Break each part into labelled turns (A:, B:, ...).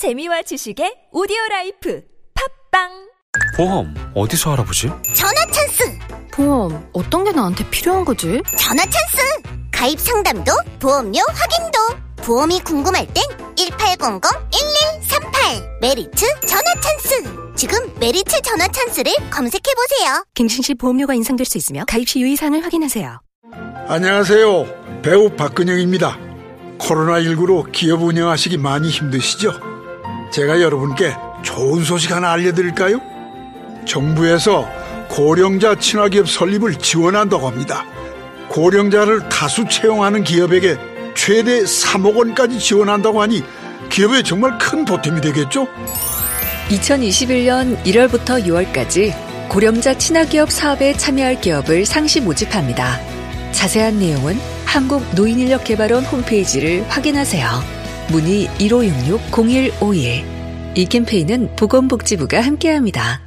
A: 재미와 지식의 오디오 라이프 팟빵
B: 보험 어디서 알아보지?
C: 전화 찬스!
D: 보험 어떤 게 나한테 필요한 거지?
C: 전화 찬스! 가입 상담도 보험료 확인도 보험이 궁금할 땐 1800-1138 메리츠 전화 찬스! 지금 메리츠 전화 찬스를 검색해보세요.
D: 갱신 시 보험료가 인상될 수 있으며 가입 시 유의사항을 확인하세요.
E: 안녕하세요. 배우 박근영입니다. 코로나19로 기업 운영하시기 많이 힘드시죠? 제가 여러분께 좋은 소식 하나 알려드릴까요? 정부에서 고령자 친화기업 설립을 지원한다고 합니다. 고령자를 다수 채용하는 기업에게 최대 3억 원까지 지원한다고 하니 기업에 정말 큰 보탬이 되겠죠?
F: 2021년 1월부터 6월까지 고령자 친화기업 사업에 참여할 기업을 상시 모집합니다. 자세한 내용은 한국노인인력개발원 홈페이지를 확인하세요. 문의 1566-0151. 이 캠페인은 보건복지부가 함께합니다.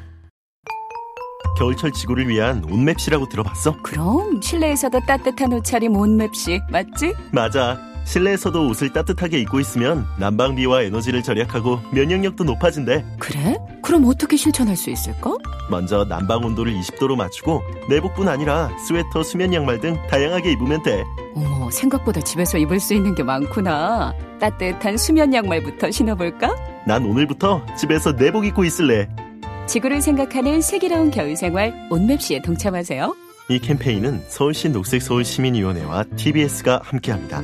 G: 겨울철 지구를 위한 온맵시라고 들어봤어?
H: 그럼 실내에서도 따뜻한 옷차림 온맵시 맞지?
G: 맞아. 실내에서도 옷을 따뜻하게 입고 있으면 난방비와 에너지를 절약하고 면역력도 높아진대.
H: 그래? 그럼 어떻게 실천할 수 있을까?
G: 먼저 난방 온도를 20도로 맞추고 내복뿐 아니라 스웨터, 수면 양말 등 다양하게 입으면 돼.
H: 어머, 생각보다 집에서 입을 수 있는 게 많구나. 따뜻한 수면 양말부터 신어볼까?
G: 난 오늘부터 집에서 내복 입고 있을래.
H: 지구를 생각하는 슬기로운 겨울 생활 온맵시에 동참하세요.
G: 이 캠페인은 서울시 녹색서울 시민위원회와 TBS가 함께합니다.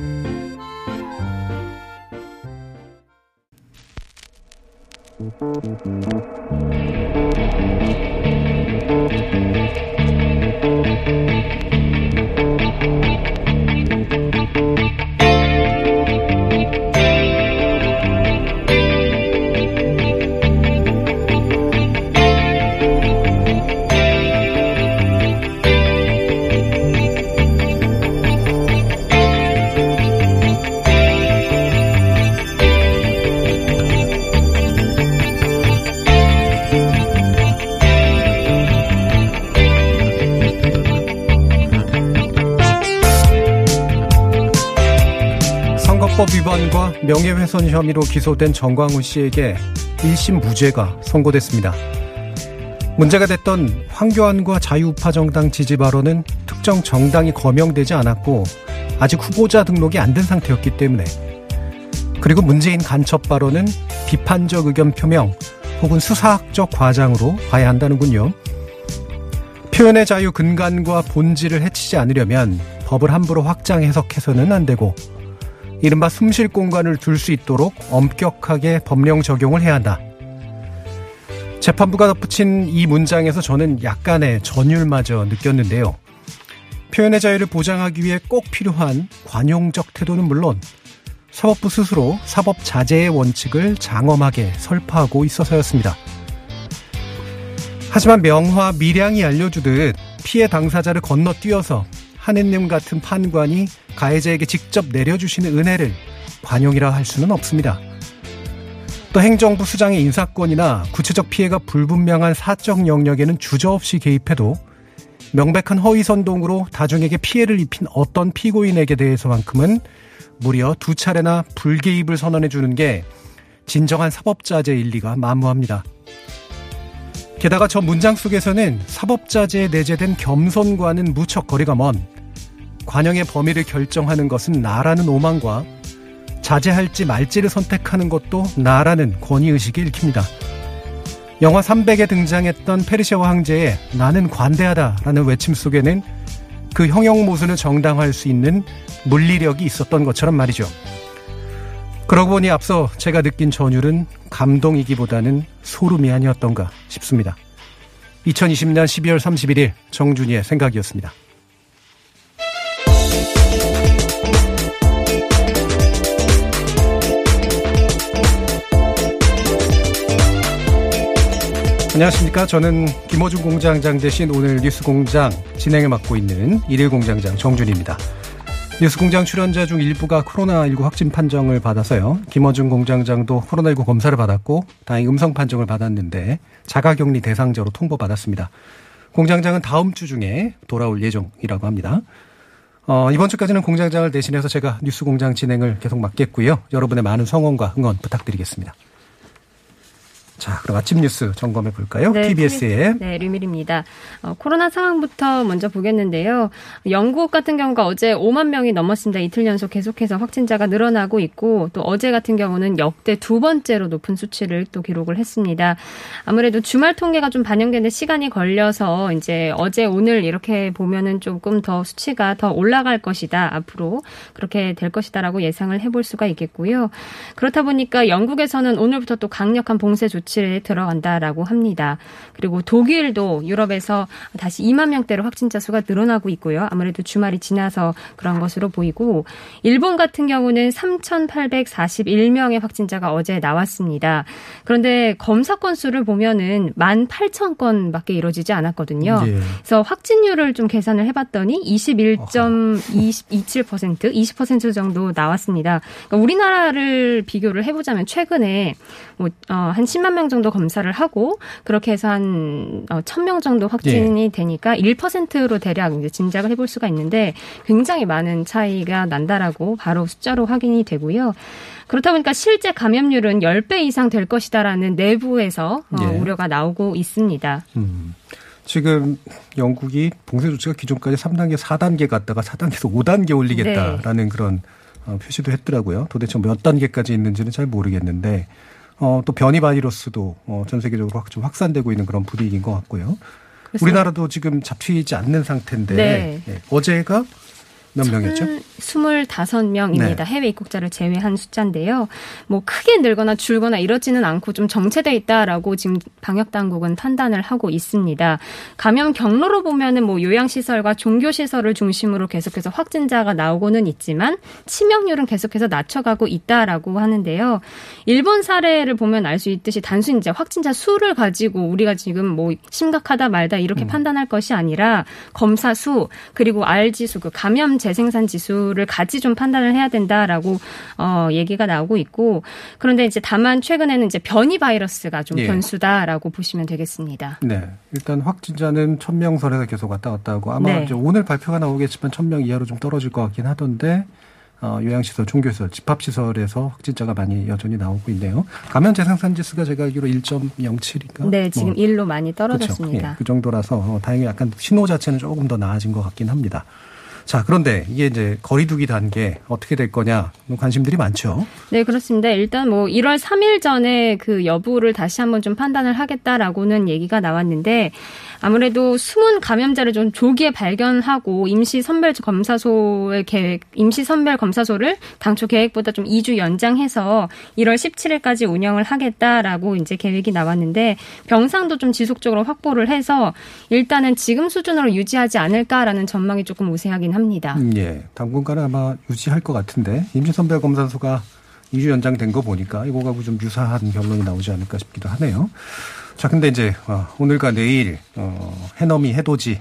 I: 명예훼손 혐의로 기소된 정광훈 씨에게 1심 무죄가 선고됐습니다. 문제가 됐던 황교안과 자유우파 정당 지지 발언은 특정 정당이 거명되지 않았고 아직 후보자 등록이 안 된 상태였기 때문에 그리고 문재인 간첩 발언은 비판적 의견 표명 혹은 수사학적 과장으로 봐야 한다는군요. 표현의 자유 근간과 본질을 해치지 않으려면 법을 함부로 확장 해석해서는 안 되고 이른바 숨쉴 공간을 둘 수 있도록 엄격하게 법령 적용을 해야 한다. 재판부가 덧붙인 이 문장에서 저는 약간의 전율마저 느꼈는데요. 표현의 자유를 보장하기 위해 꼭 필요한 관용적 태도는 물론 사법부 스스로 사법 자제의 원칙을 장엄하게 설파하고 있어서였습니다. 하지만 명화 미량이 알려주듯 피해 당사자를 건너뛰어서 하느님 같은 판관이 가해자에게 직접 내려주시는 은혜를 관용이라 할 수는 없습니다. 또 행정부 수장의 인사권이나 구체적 피해가 불분명한 사적 영역에는 주저없이 개입해도 명백한 허위 선동으로 다중에게 피해를 입힌 어떤 피고인에게 대해서만큼은 무려 두 차례나 불개입을 선언해 주는 게 진정한 사법자재 일리가 만무합니다. 게다가 저 문장 속에서는 사법자재에 내재된 겸손과는 무척 거리가 먼 관영의 범위를 결정하는 것은 나라는 오만과 자제할지 말지를 선택하는 것도 나라는 권위의식이 읽힙니다. 영화 300에 등장했던 페르시아 황제의 나는 관대하다라는 외침 속에는 그 형용 모순을 정당화할 수 있는 물리력이 있었던 것처럼 말이죠. 그러고 보니 앞서 제가 느낀 전율은 감동이기보다는 소름이 아니었던가 싶습니다. 2020년 12월 31일 정준이의 생각이었습니다. 안녕하십니까. 저는 김호중 공장장 대신 오늘 뉴스 공장 진행을 맡고 있는 일일 공장장 정준입니다. 뉴스 공장 출연자 중 일부가 코로나19 확진 판정을 받아서요. 김어준 공장장도 코로나19 검사를 받았고 다행히 음성 판정을 받았는데 자가격리 대상자로 통보받았습니다. 공장장은 다음 주 중에 돌아올 예정이라고 합니다. 어, 이번 주까지는 공장장을 대신해서 제가 뉴스 공장 진행을 계속 맡겠고요. 여러분의 많은 성원과 응원 부탁드리겠습니다. 자, 그럼 아침 뉴스 점검해 볼까요?
J: 네,
I: TBS의
J: 네, 류밀입니다. 어, 코로나 상황부터 먼저 보겠는데요. 영국 같은 경우가 어제 5만 명이 넘었습니다. 이틀 연속 계속해서 확진자가 늘어나고 있고 또 어제 같은 경우는 역대 두 번째로 높은 수치를 또 기록을 했습니다. 아무래도 주말 통계가 좀 반영되는 시간이 걸려서 이제 어제 오늘 이렇게 보면은 조금 더 수치가 더 올라갈 것이다. 앞으로 그렇게 될 것이다라고 예상을 해볼 수가 있겠고요. 그렇다 보니까 영국에서는 오늘부터 또 강력한 봉쇄 조치 조치에 들어간다라고 합니다. 그리고 독일도 유럽에서 다시 2만 명대로 확진자 수가 늘어나고 있고요. 아무래도 주말이 지나서 그런 것으로 보이고 일본 같은 경우는 3,841명의 확진자가 어제 나왔습니다. 그런데 검사 건수를 보면은 18,000건밖에 이루어지지 않았거든요. 예. 그래서 확진율을 좀 계산을 해봤더니 21.27% 20% 정도 나왔습니다. 그러니까 우리나라를 비교를 해보자면 최근에 뭐한 어, 10만 명 정도 검사를 하고 그렇게 해서 한 어, 1000명 정도 확진이 예. 되니까 1%로 대략 이제 짐작을 해볼 수가 있는데 굉장히 많은 차이가 난다라고 바로 숫자로 확인이 되고요. 그렇다 보니까 실제 감염률은 10배 이상 될 것이다라는 내부에서 어, 예. 우려가 나오고 있습니다. 음.
I: 지금 영국이 봉쇄 조치가 기존까지 3단계, 4단계 갔다가 4단계에서 5단계 올리겠다라는 네. 그런 어, 표시도 했더라고요. 도대체 몇 단계까지 있는지는 잘 모르겠는데 어, 또 변이 바이러스도 어, 전 세계적으로 확, 좀 확산되고 있는 그런 분위기인 것 같고요. 우리나라도 지금 잡히지 않는 상태인데 네. 네. 어제가 몇 명이었죠?
J: 25명입니다. 네. 해외 입국자를 제외한 숫자인데요. 뭐 크게 늘거나 줄거나 이러지는 않고 좀 정체돼 있다라고 지금 방역 당국은 판단을 하고 있습니다. 감염 경로로 보면은 뭐 요양 시설과 종교 시설을 중심으로 계속해서 확진자가 나오고는 있지만 치명률은 계속해서 낮춰가고 있다라고 하는데요. 일본 사례를 보면 알 수 있듯이 단순히 이제 확진자 수를 가지고 우리가 지금 뭐 심각하다 말다 이렇게 음. 판단할 것이 아니라 검사 수 그리고 R 지수 그 감염 재생산 지수를 같이 좀 판단을 해야 된다라고 어 얘기가 나오고 있고 그런데 이제 다만 최근에는 이제 변이 바이러스가 좀 예. 변수다라고 보시면 되겠습니다.
I: 네. 일단 확진자는 1000명 선에서 계속 왔다 갔다 하고 아마 네. 이제 오늘 발표가 나오겠지만 1000명 이하로 좀 떨어질 것 같긴 하던데 어, 요양시설, 종교시설, 집합시설에서 확진자가 많이 여전히 나오고 있네요. 감염 재생산 지수가 제가 알기로 1.07인가?
J: 네, 지금 뭐. 1로 많이 떨어졌습니다. 그렇죠.
I: 예, 그 정도라서 어, 다행히 약간 신호 자체는 조금 더 나아진 것 같긴 합니다. 자, 그런데 이게 이제 거리두기 단계 어떻게 될 거냐 관심들이 많죠.
J: 네, 그렇습니다. 일단 뭐 1월 3일 전에 그 여부를 다시 한번 좀 판단을 하겠다라고는 얘기가 나왔는데 아무래도 숨은 감염자를 좀 조기에 발견하고 임시 선별 검사소의 계획, 임시 선별 검사소를 당초 계획보다 좀 2주 연장해서 1월 17일까지 운영을 하겠다라고 이제 계획이 나왔는데 병상도 좀 지속적으로 확보를 해서 일단은 지금 수준으로 유지하지 않을까라는 전망이 조금 우세하긴 합니다.
I: 음, 예. 당분간은 아마 유지할 것 같은데 임시 선별 검사소가 2주 연장된 거 보니까 이거하고 좀 유사한 결론이 나오지 않을까 싶기도 하네요. 자, 근데 이제 어, 오늘과 내일 어, 해넘이 해돋이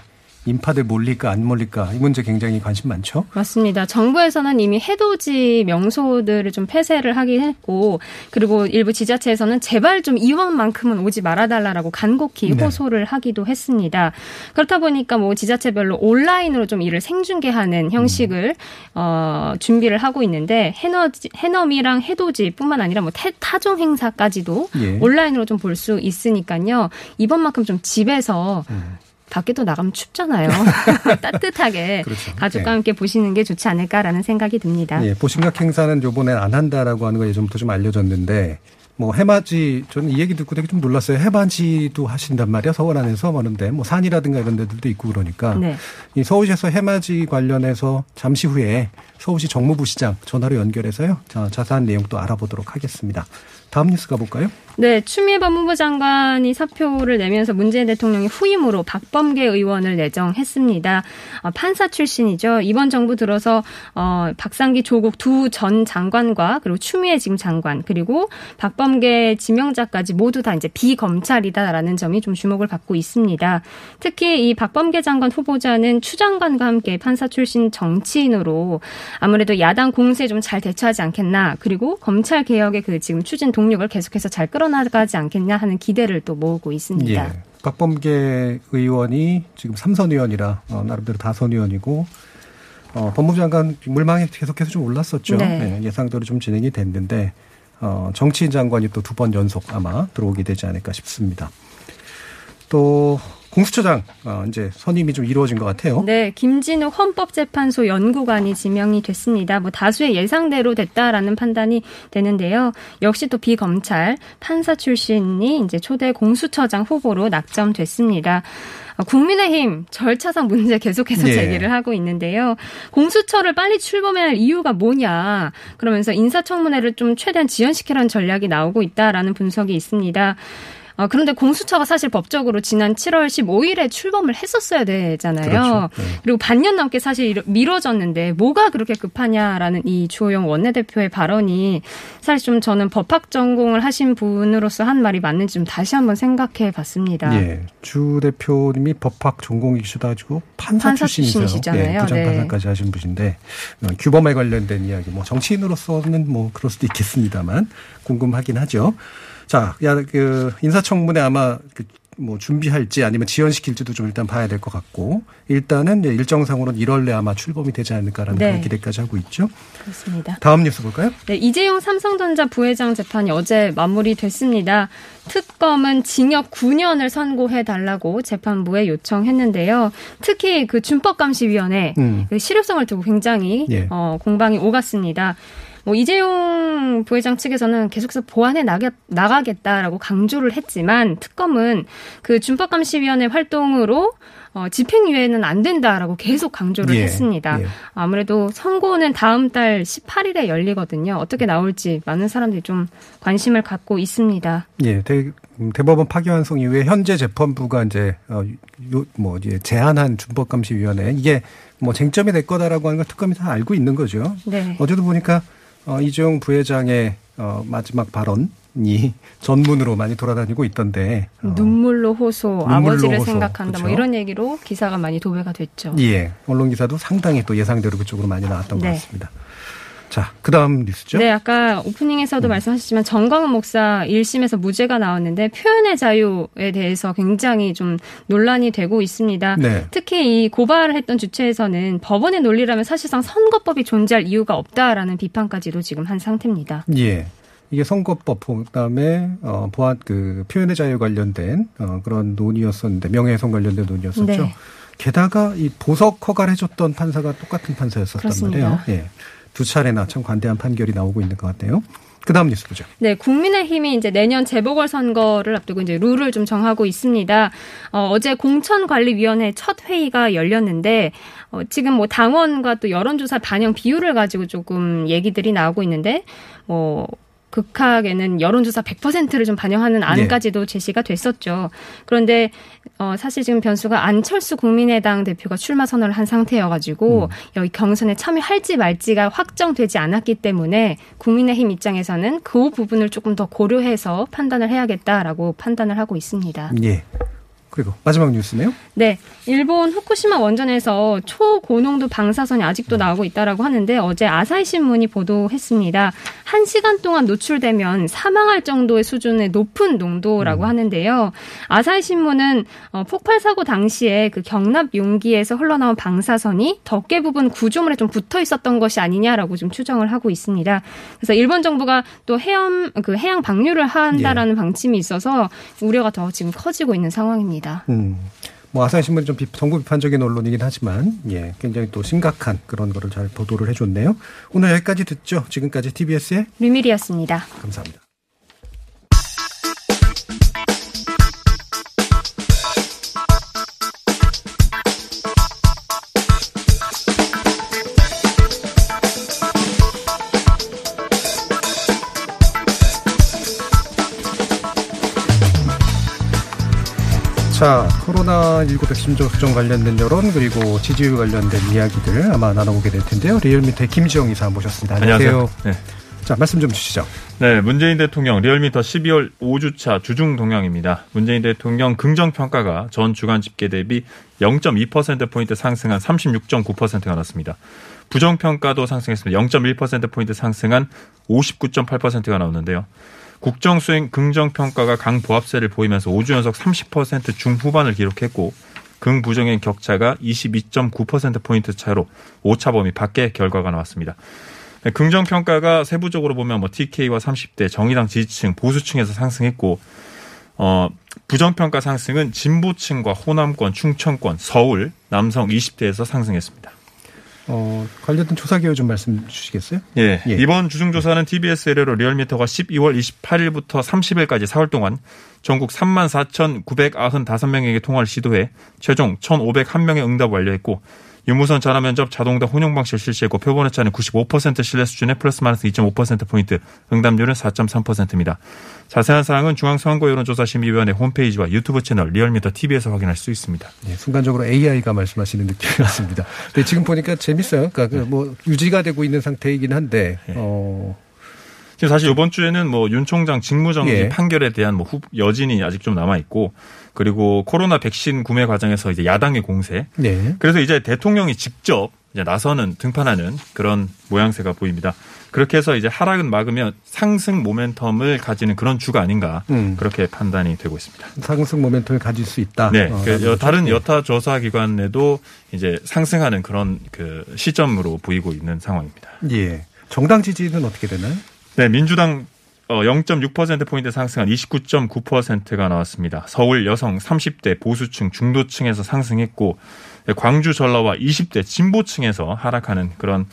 I: 인파들 몰릴까 안 몰릴까 이 문제 굉장히 관심 많죠.
J: 맞습니다. 정부에서는 이미 해돋이 명소들을 좀 폐쇄를 하긴 했고 그리고 일부 지자체에서는 제발 좀 이왕만큼은 오지 말아달라라고 간곡히 네. 호소를 하기도 했습니다. 그렇다 보니까 뭐 지자체별로 온라인으로 좀 이를 생중계하는 형식을 음. 어, 준비를 하고 있는데 해너지, 해넘이랑 해돋이뿐만 아니라 뭐 타종 행사까지도 예. 온라인으로 좀 볼 수 있으니까요. 이번만큼 좀 집에서 음. 밖에도 나가면 춥잖아요. 따뜻하게 그렇죠. 가족과 네. 함께 보시는 게 좋지 않을까라는 생각이 듭니다.
I: 예, 보심각 행사는 요번에 안 한다라고 하는 거 예전부터 좀 알려졌는데 뭐 해맞이 저는 이 얘기 듣고 되게 좀 놀랐어요. 해맞이도 하신단 말이야 서울 안에서 하는데 뭐 산이라든가 이런 데들도 있고 그러니까 네. 이 서울시에서 해맞이 관련해서 잠시 후에 서울시 정무부시장 전화로 연결해서요. 자, 자세한 내용 또 알아보도록 하겠습니다. 다음 뉴스 가볼까요?
J: 네, 추미애 법무부 장관이 사표를 내면서 문재인 대통령이 후임으로 박범계 의원을 내정했습니다. 어, 판사 출신이죠. 이번 정부 들어서 어, 박상기 조국 두 전 장관과 그리고 추미애 지금 장관 그리고 박범계 지명자까지 모두 다 이제 비검찰이다라는 점이 좀 주목을 받고 있습니다. 특히 이 박범계 장관 후보자는 추 장관과 함께 판사 출신 정치인으로 아무래도 야당 공세에 좀 잘 대처하지 않겠나 그리고 검찰 개혁의 그 지금 추진 동력을 계속해서 잘 끌어 나가지 않겠냐 하는 기대를 또 모으고 있습니다. 예.
I: 박범계 의원이 지금 삼선 의원이라 어, 나름대로 다선 의원이고 어, 법무부 장관 물망이 계속해서 좀 올랐었죠. 네. 네, 예상대로 좀 진행이 됐는데 어, 정치인 장관이 또 두 번 연속 아마 들어오게 되지 않을까 싶습니다. 또 공수처장 어, 이제 선임이 좀 이루어진 것 같아요.
J: 네, 김진욱 헌법재판소 연구관이 지명이 됐습니다. 뭐 다수의 예상대로 됐다라는 판단이 되는데요. 역시 또 비검찰 판사 출신이 이제 초대 공수처장 후보로 낙점됐습니다. 어, 국민의힘 절차상 문제 계속해서
K: 예.
J: 제기를 하고 있는데요. 공수처를 빨리 출범해야 할 이유가 뭐냐. 그러면서 인사청문회를 좀 최대한 지연시키려는 전략이 나오고 있다라는 분석이 있습니다. 어, 그런데 공수처가 사실 법적으로 지난 7월 15일에 출범을 했었어야 되잖아요.
K: 그렇죠. 네.
J: 그리고 반년 넘게 사실 미뤄졌는데 뭐가 그렇게 급하냐라는 이 주호영 원내대표의 발언이 사실 좀 저는 법학 전공을 하신 분으로서 한 말이 맞는지 좀 다시 한번 생각해 봤습니다.
I: 예, 주 대표님이 법학 전공이시다 가지고 판사,
J: 판사
I: 출신이세요.
J: 출신이시잖아요.
I: 예, 부장
J: 네.
I: 판사까지 하신 분인데 어, 규범에 관련된 이야기, 뭐 정치인으로서는 뭐 그럴 수도 있겠습니다만 궁금하긴 하죠. 자, 야, 그 인사청문회 아마 그 뭐 준비할지 아니면 지연시킬지도 좀 일단 봐야 될 것 같고 일단은 일정상으로는 1월 내 아마 출범이 되지 않을까라는
J: 네.
I: 그런 기대까지 하고 있죠.
J: 그렇습니다.
I: 다음 뉴스 볼까요?
J: 네, 이재용 삼성전자 부회장 재판이 어제 마무리됐습니다. 특검은 징역 9년을 선고해 달라고 재판부에 요청했는데요. 특히 그 준법감시위원회
K: 음.
J: 그 실효성을 두고 굉장히
K: 예.
J: 어, 공방이 오갔습니다. 뭐 이재용 부회장 측에서는 계속해서 보완해 나가, 나가겠다라고 강조를 했지만 특검은 그 준법감시위원회 활동으로 어, 집행유예는 안 된다라고 계속 강조를
K: 예,
J: 했습니다.
K: 예.
J: 아무래도 선고는 다음 달 18일에 열리거든요. 어떻게 나올지 많은 사람들이 좀 관심을 갖고 있습니다.
I: 예, 대, 음, 대법원 파기환송 이후에 현재 재판부가 이제 어, 요, 뭐 이제 제한한 준법감시위원회 이게 뭐 쟁점이 될 거다라고 하는 걸 특검이 다 알고 있는 거죠.
J: 네.
I: 어제도 보니까 어, 이재용 부회장의 어, 마지막 발언이 전문으로 많이 돌아다니고 있던데. 어,
J: 눈물로 호소,
I: 눈물로
J: 아버지를
I: 호소,
J: 생각한다. 뭐
I: 그렇죠.
J: 이런 얘기로 기사가 많이 도배가 됐죠.
I: 예, 언론 기사도 상당히 또 예상대로 그쪽으로 많이 나왔던 것
J: 네.
I: 같습니다. 자, 그 다음 뉴스죠.
J: 네, 아까 오프닝에서도 말씀하셨지만 정광훈 목사 1심에서 무죄가 나왔는데 표현의 자유에 대해서 굉장히 좀 논란이 되고 있습니다.
I: 네.
J: 특히 이 고발을 했던 주체에서는 법원의 논리라면 사실상 선거법이 존재할 이유가 없다라는 비판까지도 지금 한 상태입니다.
I: 예. 이게 선거법 그다음에 어 보안 그 표현의 자유 관련된 어 그런 논의였었는데 명예훼손 관련된 논의였었죠.
J: 네.
I: 게다가 이 보석 허가를 해줬던 판사가 똑같은 판사였었단
J: 그렇습니다.
I: 말이에요. 예. 두 차례나 참 관대한 판결이 나오고 있는 것 같네요. 그 다음 뉴스 보죠.
J: 네, 국민의힘이 이제 내년 재보궐 선거를 앞두고 이제 룰을 좀 정하고 있습니다. 어, 어제 공천관리위원회 첫 회의가 열렸는데 어, 지금 뭐 당원과 또 여론조사 반영 비율을 가지고 조금 얘기들이 나오고 있는데 뭐 극학에는 여론조사 100%를 좀 반영하는 안까지도 제시가 됐었죠. 그런데 어, 사실 지금 변수가 안철수 국민의당 대표가 출마 선언을 한 상태여가지고 여기 경선에 참여할지 말지가 확정되지 않았기 때문에 국민의힘 입장에서는 그 부분을 조금 더 고려해서 판단을 해야겠다라고 판단을 하고 있습니다.
I: 예. 그리고 마지막 뉴스네요.
J: 네, 일본 후쿠시마 원전에서 초고농도 방사선이 아직도 나오고 있다라고 하는데 어제 아사히 신문이 보도했습니다. 한 시간 동안 노출되면 사망할 정도의 수준의 높은 농도라고 하는데요. 아사히 신문은 어, 폭발 사고 당시에 그 경납 용기에서 흘러나온 방사선이 덮개 부분 구조물에 좀 붙어 있었던 것이 아니냐라고 좀 추정을 하고 있습니다. 그래서 일본 정부가 또 해양 그 해양 방류를 한다라는 방침이 있어서 우려가 더 지금 커지고 있는 상황입니다.
I: 음. 뭐 아사히 신문이 좀 비, 정부 비판적인 언론이긴 하지만 예, 굉장히 또 심각한 그런 거를 잘 보도를 해줬네요. 오늘 여기까지 듣죠. 지금까지 TBS의
J: 류밀이었습니다.
I: 감사합니다. 자, 코로나19 백신 접종 관련된 여론 그리고 지지율 관련된 이야기들 아마 나눠보게 될 텐데요. 리얼미터의 김지영 이사 모셨습니다. 안녕하세요.
L: 안녕하세요. 네.
I: 자, 말씀 좀 주시죠.
L: 네, 문재인 대통령 리얼미터 12월 5주차 주중 동향입니다. 문재인 대통령 긍정 평가가 전 주간 집계 대비 0.2% 포인트 상승한 36.9%가 나왔습니다. 부정 평가도 상승했습니다. 0.1% 포인트 상승한 59.8%가 나오는데요. 국정 수행 긍정 평가가 강보합세를 보이면서 5주 연속 30% 중후반을 기록했고 긍부정의 격차가 22.9% 포인트 차로 오차 범위 밖의 결과가 나왔습니다. 네, 긍정 평가가 세부적으로 보면 뭐 TK와 30대 정의당 지지층 보수층에서 상승했고 어 부정 평가 상승은 진보층과 호남권, 충청권, 서울, 남성 20대에서 상승했습니다.
I: 어, 관련된 조사 결과 좀 말씀 주시겠어요?
L: 예. 이번 주중조사는 TBS 의뢰로 리얼미터가 12월 28일부터 30일까지 4월 동안 전국 3만 4,995명에게 통화를 시도해 최종 1,501명의 응답 완료했고 유무선 전화 면접 자동화 혼용 방식 실시했고 표본 오차는 95% 신뢰 수준의 플러스 마이너스 2.5% 포인트, 응답률은 4.3%입니다. 자세한 사항은 중앙선거 여론조사 심의위원회 홈페이지와 유튜브 채널 리얼미터 TV에서 확인할 수 있습니다.
I: 네, 순간적으로 AI가 말씀하시는 느낌이었습니다. 근데 지금 보니까 재밌어요. 그러니까 그뭐 유지가 되고 있는 상태이긴 한데 어
L: 지금 사실 이번 주에는 뭐 윤 총장 직무정지
I: 예.
L: 판결에 대한 뭐 후, 여진이 아직 좀 남아 있고 그리고 코로나 백신 구매 과정에서 이제 야당의 공세.
I: 네.
L: 그래서 이제 대통령이 직접 이제 나서는 등판하는 그런 모양새가 보입니다. 그렇게 해서 이제 하락은 막으면 상승 모멘텀을 가지는 그런 주가 아닌가
I: 음.
L: 그렇게 판단이 되고 있습니다.
I: 상승 모멘텀을 가질 수 있다.
L: 네,
I: 어,
L: 그. 다른
I: 네.
L: 여타 조사 기관에도 이제 상승하는 그런 그 시점으로 보이고 있는 상황입니다.
I: 예. 정당 지지는 어떻게 되나요?
L: 네, 민주당 어, 0.6%포인트 상승한 29.9%가 나왔습니다. 서울 여성 30대 보수층, 중도층에서 상승했고, 광주 전라와 20대 진보층에서 하락하는 그런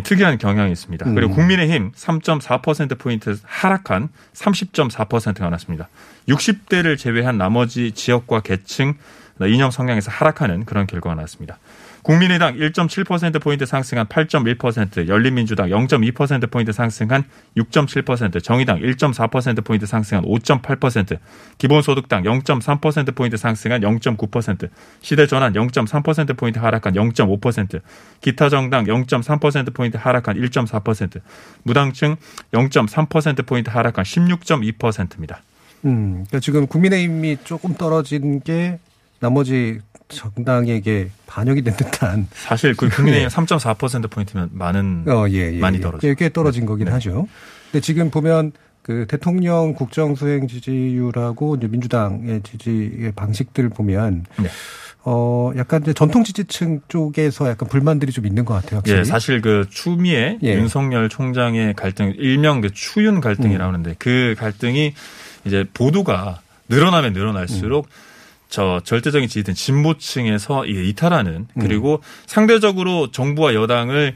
L: 특이한 경향이 있습니다. 그리고
K: 음.
L: 국민의힘 3.4%포인트 하락한 30.4%가 나왔습니다. 60대를 제외한 나머지 지역과 계층, 이념 성향에서 하락하는 그런 결과가 나왔습니다. 국민의당 1.7%포인트 상승한 8.1%, 열린민주당 0.2%포인트 상승한 6.7%, 정의당 1.4%포인트 상승한 5.8%, 기본소득당 0.3%포인트 상승한 0.9%, 시대전환 0.3%포인트 하락한 0.5%, 기타 정당 0.3%포인트 하락한 1.4%, 무당층 0.3%포인트 하락한 16.2%입니다.
I: 음, 그러니까 지금 국민의힘이 조금 떨어진 게 나머지 정당에게 반영이 된 듯한.
L: 사실 그 국민의힘 3.4%포인트면 많은,
I: 어, 예, 예,
L: 많이
I: 예.
L: 떨어져. 네.
I: 꽤 떨어진 거긴 하죠. 근데 지금 보면 그 대통령 국정 수행 지지율하고 이제 민주당의 지지의 방식들을 보면
L: 네.
I: 어 약간 이제 전통 지지층 쪽에서 약간 불만들이 좀 있는 것 같아요. 확실히.
L: 예, 사실 그 추미애
I: 예.
L: 윤석열 총장의 갈등 일명 그 추윤 갈등이라고
I: 음.
L: 하는데 그 갈등이 이제 보도가 늘어나면 늘어날수록 저 절대적인 지지층 진보층에서 이탈하는
I: 음.
L: 그리고 상대적으로 정부와 여당을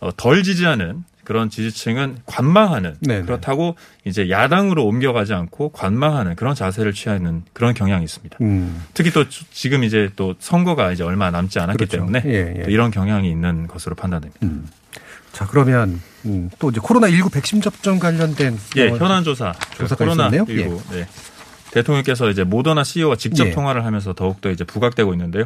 L: 어, 덜 지지하는 그런 지지층은 관망하는
I: 네네.
L: 그렇다고 이제 야당으로 옮겨가지 않고 관망하는 그런 자세를 취하는 그런 경향이 있습니다.
I: 음.
L: 특히 또 주- 지금 이제 또 선거가 이제 얼마 남지 않았기
I: 그렇죠.
L: 때문에
I: 예, 예.
L: 또 이런 경향이 있는 것으로 판단됩니다.
I: 자 그러면 음, 또 이제 코로나 19 백신 접종 관련된
L: 예,
I: 어,
L: 현안 조사.
I: 조사가
L: 코로나
I: 있었네요.
L: 19. 네. 대통령께서 이제 모더나 CEO와 직접
I: 예.
L: 통화를 하면서 더욱더 이제 부각되고 있는데요.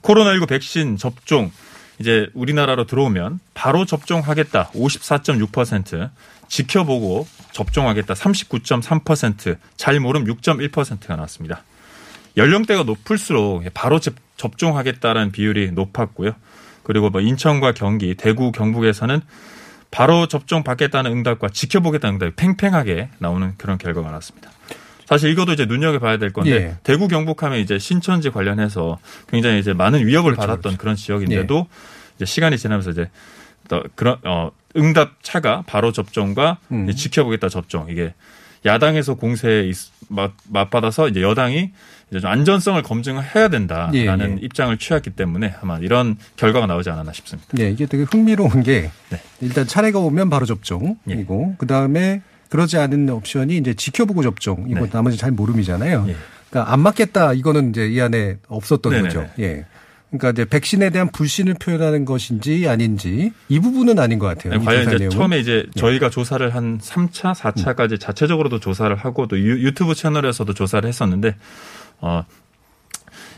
L: 코로나 19 백신 접종 이제 우리나라로 들어오면 바로 접종하겠다. 54.6%. 지켜보고 접종하겠다. 39.3%. 잘 모름 6.1%가 나왔습니다. 연령대가 높을수록 바로 접- 접종하겠다라는 비율이 높았고요. 그리고 뭐 인천과 경기, 대구, 경북에서는 바로 접종 받겠다는 응답과 지켜보겠다는 응답이 팽팽하게 나오는 그런 결과가 나왔습니다. 사실 이것도 이제 눈여겨봐야 될 건데
I: 예.
L: 대구 경북하면 이제 신천지 관련해서 굉장히 이제 많은 위협을 받았던 그런 지역인데도 이제 시간이 지나면서 이제 또 그런 어 응답 차가 바로 접종과
I: 음.
L: 지켜보겠다 접종 이게 야당에서 공세에 맞- 맞받아서 이제 여당이 이제 좀 안전성을 검증을 해야 된다라는
I: 예, 예.
L: 입장을 취했기 때문에 아마 이런 결과가 나오지 않았나 싶습니다.
I: 네, 이게 되게 흥미로운 게
L: 네.
I: 일단 차례가 오면 바로 접종이고 그 다음에 그러지 않은 옵션이 이제 지켜보고 접종 이거
L: 네.
I: 나머지 잘 모름이잖아요. 그러니까 안 맞겠다 이거는 이제 이 안에 없었던
L: 네네네.
I: 거죠. 예. 그러니까 이제 백신에 대한 불신을 표현하는 것인지 아닌지 이 부분은 아닌 것 같아요.
L: 네,
I: 이
L: 과연 이제
I: 내용은.
L: 처음에 이제
I: 예.
L: 저희가 조사를 한 3차, 4차까지 자체적으로도 조사를 하고 또 유, 유튜브 채널에서도 조사를 했었는데 어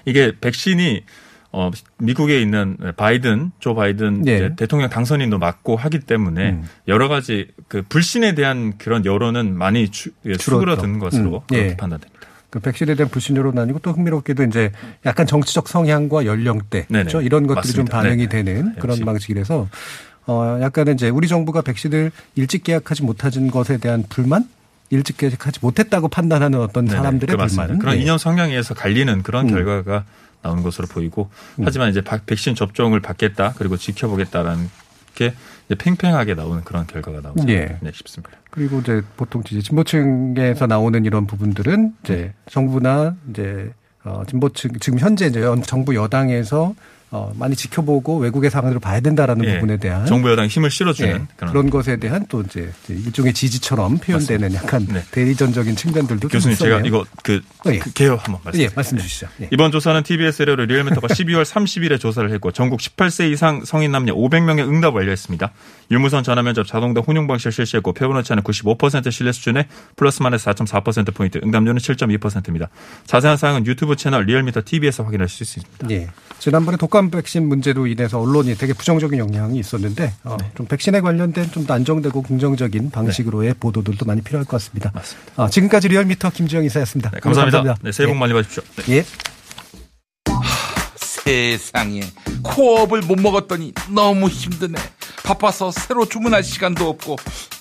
L: 이게 백신이 어 미국에 있는 바이든 조 바이든
I: 예.
L: 이제 대통령 당선인도 맞고 하기 때문에
I: 음.
L: 여러 가지 그 불신에 대한 그런 여론은 많이 주, 예, 수그러든 것으로
I: 음,
L: 그렇게
I: 예.
L: 판단됩니다.
I: 그 백신에 대한 불신 여론은 아니고 또 흥미롭게도 이제 약간 정치적 성향과 연령대
L: 네네.
I: 그렇죠? 이런 것들이 좀
L: 맞습니다.
I: 반영이
L: 네네.
I: 되는 그런
L: 역시.
I: 방식이라서 어 약간은 이제 우리 정부가 백신을 일찍 계약하지 못한 것에 대한 불만 일찍 계약하지 못했다고 판단하는 어떤 사람들의
L: 그.
I: 불만
L: 그런
I: 네.
L: 이념 성향에서 갈리는 그런
I: 음.
L: 결과가 나온 것으로 보이고 하지만 이제 박- 백신 접종을 받겠다 그리고 지켜보겠다라는 이제 팽팽하게 나오는 그런 결과가 나오지
I: 예.
L: 네, 싶습니다.
I: 그리고 이제 보통 이제 진보층에서 나오는 이런 부분들은 이제 정부나 이제 어 진보층 지금 현재 이제 연- 정부 여당에서 어 많이 지켜보고 외국의 상황으로 봐야 된다라는
L: 예.
I: 부분에 대한
L: 정부 여당이 힘을 실어주는
I: 예,
L: 그런
I: 그런 것에 대한 또 이제 일종의 지지처럼 표현되는 약간 대리전적인 측면들도 좀
L: 네. 교수님 제가. 이거 그,
I: 어, 예.
L: 그 개요 한번 말씀.
I: 예, 말씀 주시죠. 예.
L: 이번 조사는 TBS 의뢰로 리얼미터가 12월 30일에 조사를 했고 전국 18세 이상 성인 남녀 500명의 응답 완료했습니다. 유무선 전화 면접 자동응답 혼용 방식을 실시했고 표본 오차는 95% 신뢰 수준에 플러스 마이너스 4.4% 포인트, 응답률은 7.2%입니다. 자세한 사항은 유튜브 채널 리얼미터 TV에서 확인하실 수 있습니다.
I: 예. 지난번에 독감 백신 문제로 인해서 언론이 되게 부정적인 영향이 있었는데 어, 좀 백신에 관련된 좀 더 안정되고 긍정적인 방식으로의 보도들도 많이 필요할 것 같습니다.
L: 맞습니다.
I: 아, 지금까지 리얼미터 김지영 이사였습니다. 오늘
L: 감사합니다. 네, 새해 복
I: 예.
L: 많이 받으십시오. 네.
I: 예.
K: 세상에 코어업을 못 먹었더니 너무 힘드네 바빠서 새로 주문할 시간도 없고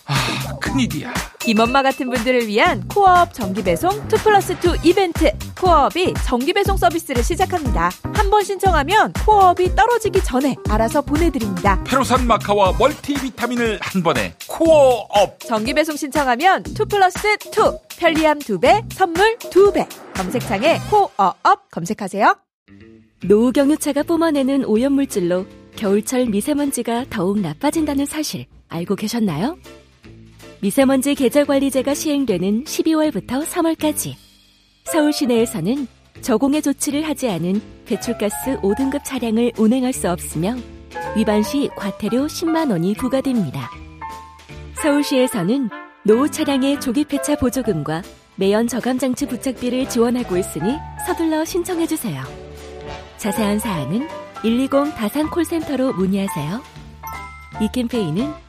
K: 아 큰일이야
A: 김엄마 같은 분들을 위한 코어업 정기배송 2 플러스 2 이벤트 코어업이 정기배송 서비스를 시작합니다. 한 번 신청하면 코어업이 떨어지기 전에 알아서 보내드립니다.
K: 페루산 마카와 멀티비타민을 한 번에 코어업
A: 정기배송 신청하면 2 플러스 2 편리함 2배 선물 2배 검색창에 코어업 검색하세요.
M: 노후 경유차가 뿜어내는 오염물질로 겨울철 미세먼지가 더욱 나빠진다는 사실 알고 계셨나요? 미세먼지 계절관리제가 시행되는 12월부터 3월까지 서울 시내에서는 저공해 조치를 하지 않은 배출가스 5등급 차량을 운행할 수 없으며 위반 시 과태료 10만 원이 부과됩니다. 서울시에서는 노후 차량의 조기 폐차 보조금과 매연 저감 장치 부착비를 지원하고 있으니 서둘러 신청해 주세요. 자세한 사항은 120 다산 콜센터로 문의하세요. 이 캠페인은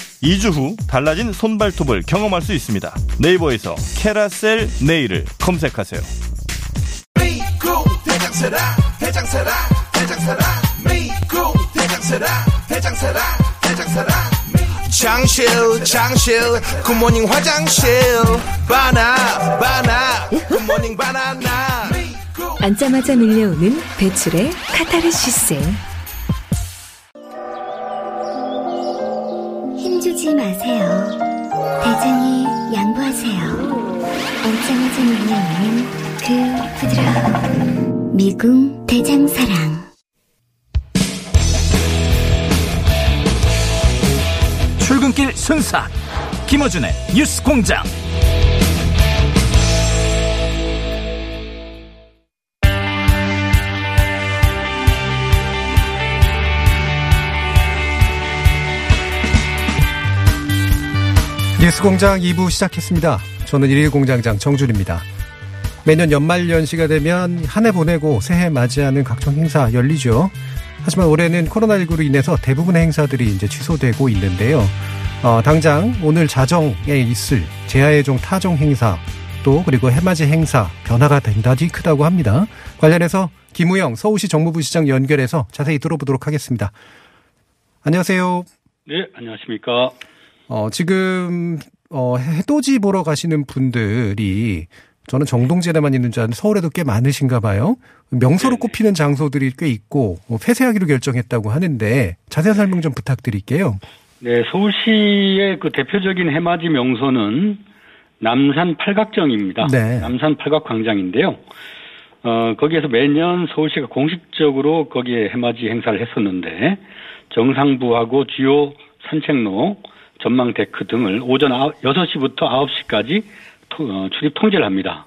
N: 2주 후 달라진 손발톱을 경험할 수 있습니다. 네이버에서 캐라셀 네일을 검색하세요.
K: 장실 장실 굿모닝 화장실. 바나 바나 굿모닝 바나나.
D: 앉자마자 밀려오는 배출의 카타르시스.
C: 양보하세요. 앉자마자 밀려오는 그 부드러움. 미궁 대장사랑.
O: 출근길 순사 김어준의 뉴스 공장
I: 뉴스공장 2부 시작했습니다. 저는 1일 공장장 정준입니다. 매년 연말 연시가 되면 한 해 보내고 새해 맞이하는 각종 행사 열리죠. 하지만 올해는 코로나19로 인해서 대부분의 행사들이 이제 취소되고 있는데요. 어, 당장 오늘 자정에 있을 제야의종 타종 행사 또 그리고 해맞이 행사 변화가 된다지 크다고 합니다. 관련해서 김우영 서울시 정무부시장 연결해서 자세히 들어보도록 하겠습니다. 안녕하세요.
P: 네, 안녕하십니까.
I: 어, 지금, 어, 해돋이 보러 가시는 분들이 저는 정동진에만 있는 줄 알았는데 서울에도 꽤 많으신가 봐요. 명소로 꼽히는 장소들이 꽤 있고 뭐 폐쇄하기로 결정했다고 하는데 자세한 설명 좀 부탁드릴게요.
P: 네, 서울시의 그 대표적인 해맞이 명소는 남산 팔각정입니다.
I: 네.
P: 남산 팔각광장인데요. 어, 거기에서 매년 서울시가 공식적으로 거기에 해맞이 행사를 했었는데 정상부하고 주요 산책로, 전망 데크 등을 오전 6시부터 9시까지 어, 출입 통제를 합니다.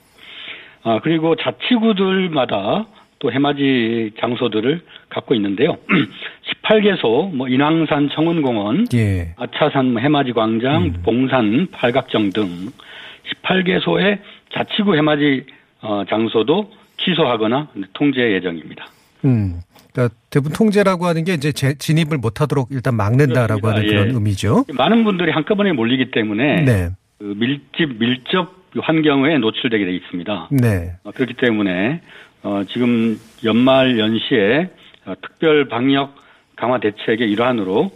P: 아, 그리고 자치구들마다 또 해맞이 장소들을 갖고 있는데요. 18개소, 뭐, 인왕산 청운공원,
I: 예.
P: 아차산 뭐 해맞이 광장, 봉산 팔각정 등 18개소의 자치구 해맞이 어, 장소도 취소하거나 통제 예정입니다.
I: 음. 그러니까 대부분 통제라고 하는 게 이제 제- 진입을 못하도록 일단 막는다라고
P: 그렇습니다.
I: 하는 그런
P: 예.
I: 의미죠.
P: 많은 분들이 한꺼번에 몰리기 때문에
I: 네.
P: 그 밀집 밀접 환경에 노출되게 돼 있습니다.
I: 네.
P: 어, 그렇기 때문에 어, 지금 연말 연시에 어, 특별 방역 강화 대책의 일환으로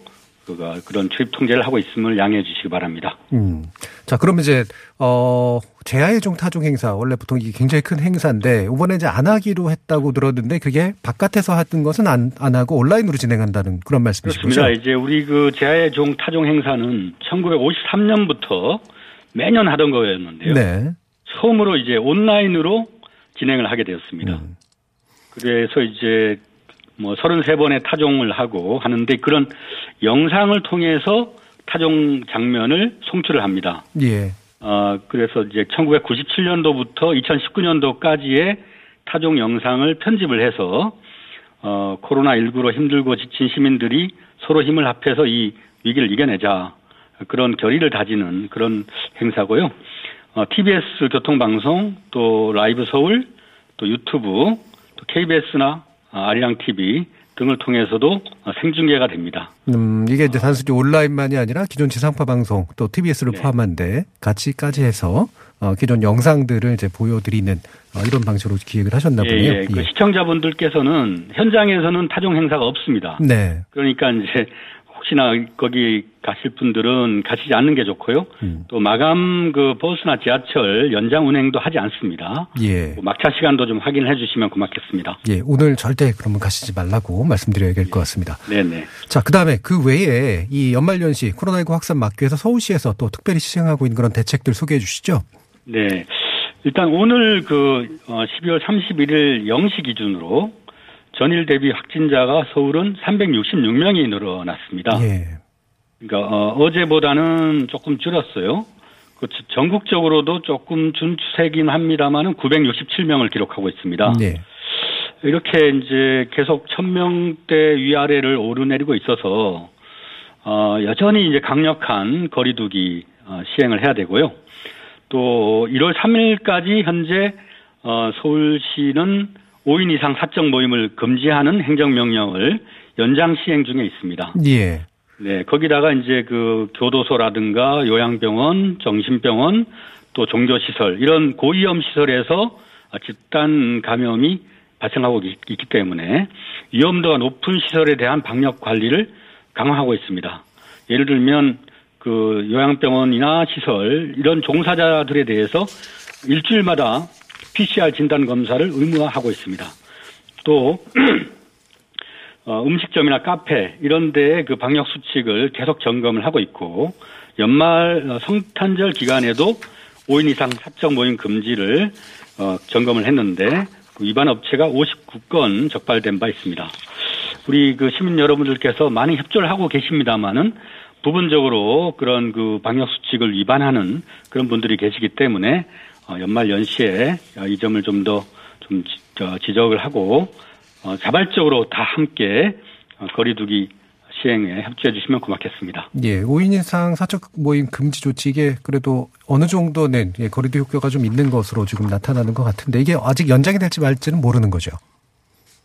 P: 그가 그런 출입 통제를 하고 있음을 양해해 주시기 바랍니다.
I: 음. 자, 그러면 이제 어 제야의 종 타종 행사 원래 보통 이게 굉장히 큰 행사인데 이번에 이제 안 하기로 했다고 들었는데 그게 바깥에서 하던 것은 안, 안 하고 온라인으로 진행한다는 그런 말씀이시죠?
P: 그렇습니다. 이제 우리 그 제아의 종 타종 행사는 1953년부터 매년 하던 거였는데요.
I: 네.
P: 처음으로 이제 온라인으로 진행을 하게 되었습니다.
I: 음.
P: 그래서 이제 뭐 33번의 타종을 하고 하는데 그런 영상을 통해서 타종 장면을 송출을 합니다.
I: 예.
P: 어, 그래서 이제 1997년도부터 2019년도까지의 타종 영상을 편집을 해서 어, 코로나19로 힘들고 지친 시민들이 서로 힘을 합해서 이 위기를 이겨내자 그런 결의를 다지는 그런 행사고요. 어, TBS 교통방송 또 라이브 서울 또 유튜브 또 KBS나 아리랑 TV 등을 통해서도 어, 생중계가 됩니다.
I: 음, 이게 이제 단순히 온라인만이 아니라 기존 지상파 방송 또 TBS를
P: 네.
I: 포함한데 같이까지 해서 어, 기존 영상들을 이제 보여드리는 어, 이런 방식으로 기획을 하셨나
P: 예,
I: 보네요.
P: 예. 그 시청자분들께서는 현장에서는 타종 행사가 없습니다.
I: 네.
P: 그러니까 이제 혹시나 거기 가실 분들은 가시지 않는 게 좋고요.
I: 음.
P: 또 마감 그 버스나 지하철 연장 운행도 하지 않습니다.
I: 예.
P: 뭐 막차 시간도 좀 확인해 주시면 고맙겠습니다.
I: 예, 오늘 절대 그러면 가시지 말라고 말씀드려야 될 것 같습니다.
P: 네 네.
I: 자, 그 다음에 그 외에 이 연말연시 코로나19 확산 막기 위해서 서울시에서 또 특별히 시행하고 있는 그런 대책들 소개해 주시죠.
P: 네. 일단 오늘 그 어, 12월 31일 0시 기준으로 전일 대비 확진자가 서울은 366명이 늘어났습니다.
I: 예.
P: 그러니까 어, 제보다는 조금 줄었어요. 그 전국적으로도 조금 준 추세긴 합니다만은 967명을 기록하고 있습니다.
I: 네.
P: 이렇게 이제 계속 1000명대 위아래를 오르내리고 있어서 어, 여전히 이제 강력한 거리두기 어, 시행을 해야 되고요. 또 1월 3일까지 현재 어, 서울시는 5인 이상 사적 모임을 금지하는 행정명령을 연장 시행 중에 있습니다.
I: 예.
P: 네, 거기다가 이제 그 교도소라든가 요양병원, 정신병원, 또 종교시설 이런 고위험 시설에서 집단 감염이 발생하고 있- 있기 때문에 위험도가 높은 시설에 대한 방역 관리를 강화하고 있습니다. 예를 들면 그 요양병원이나 시설 이런 종사자들에 대해서 일주일마다 PCR 진단 검사를 의무화하고 있습니다. 또 어, 음식점이나 카페 이런 데에 그 방역 수칙을 계속 점검을 하고 있고 연말 어, 성탄절 기간에도 5인 이상 사적 모임 금지를 어, 점검을 했는데 그 위반 업체가 59건 적발된 바 있습니다. 우리 그 시민 여러분들께서 많이 협조를 하고 계십니다만은 부분적으로 그런 그 방역 수칙을 위반하는 그런 분들이 계시기 때문에 어, 연말 연시에 어, 이 점을 좀 더 좀 지적을 하고 어, 자발적으로 다 함께 어, 거리두기 시행에 협조해 주시면 고맙겠습니다.
I: 예, 5인 이상 사적 모임 금지 조치 이게 그래도 어느 정도는 예, 거리두 효과가 좀 있는 것으로 지금 나타나는 것 같은데 이게 아직 연장이 될지 말지는 모르는 거죠.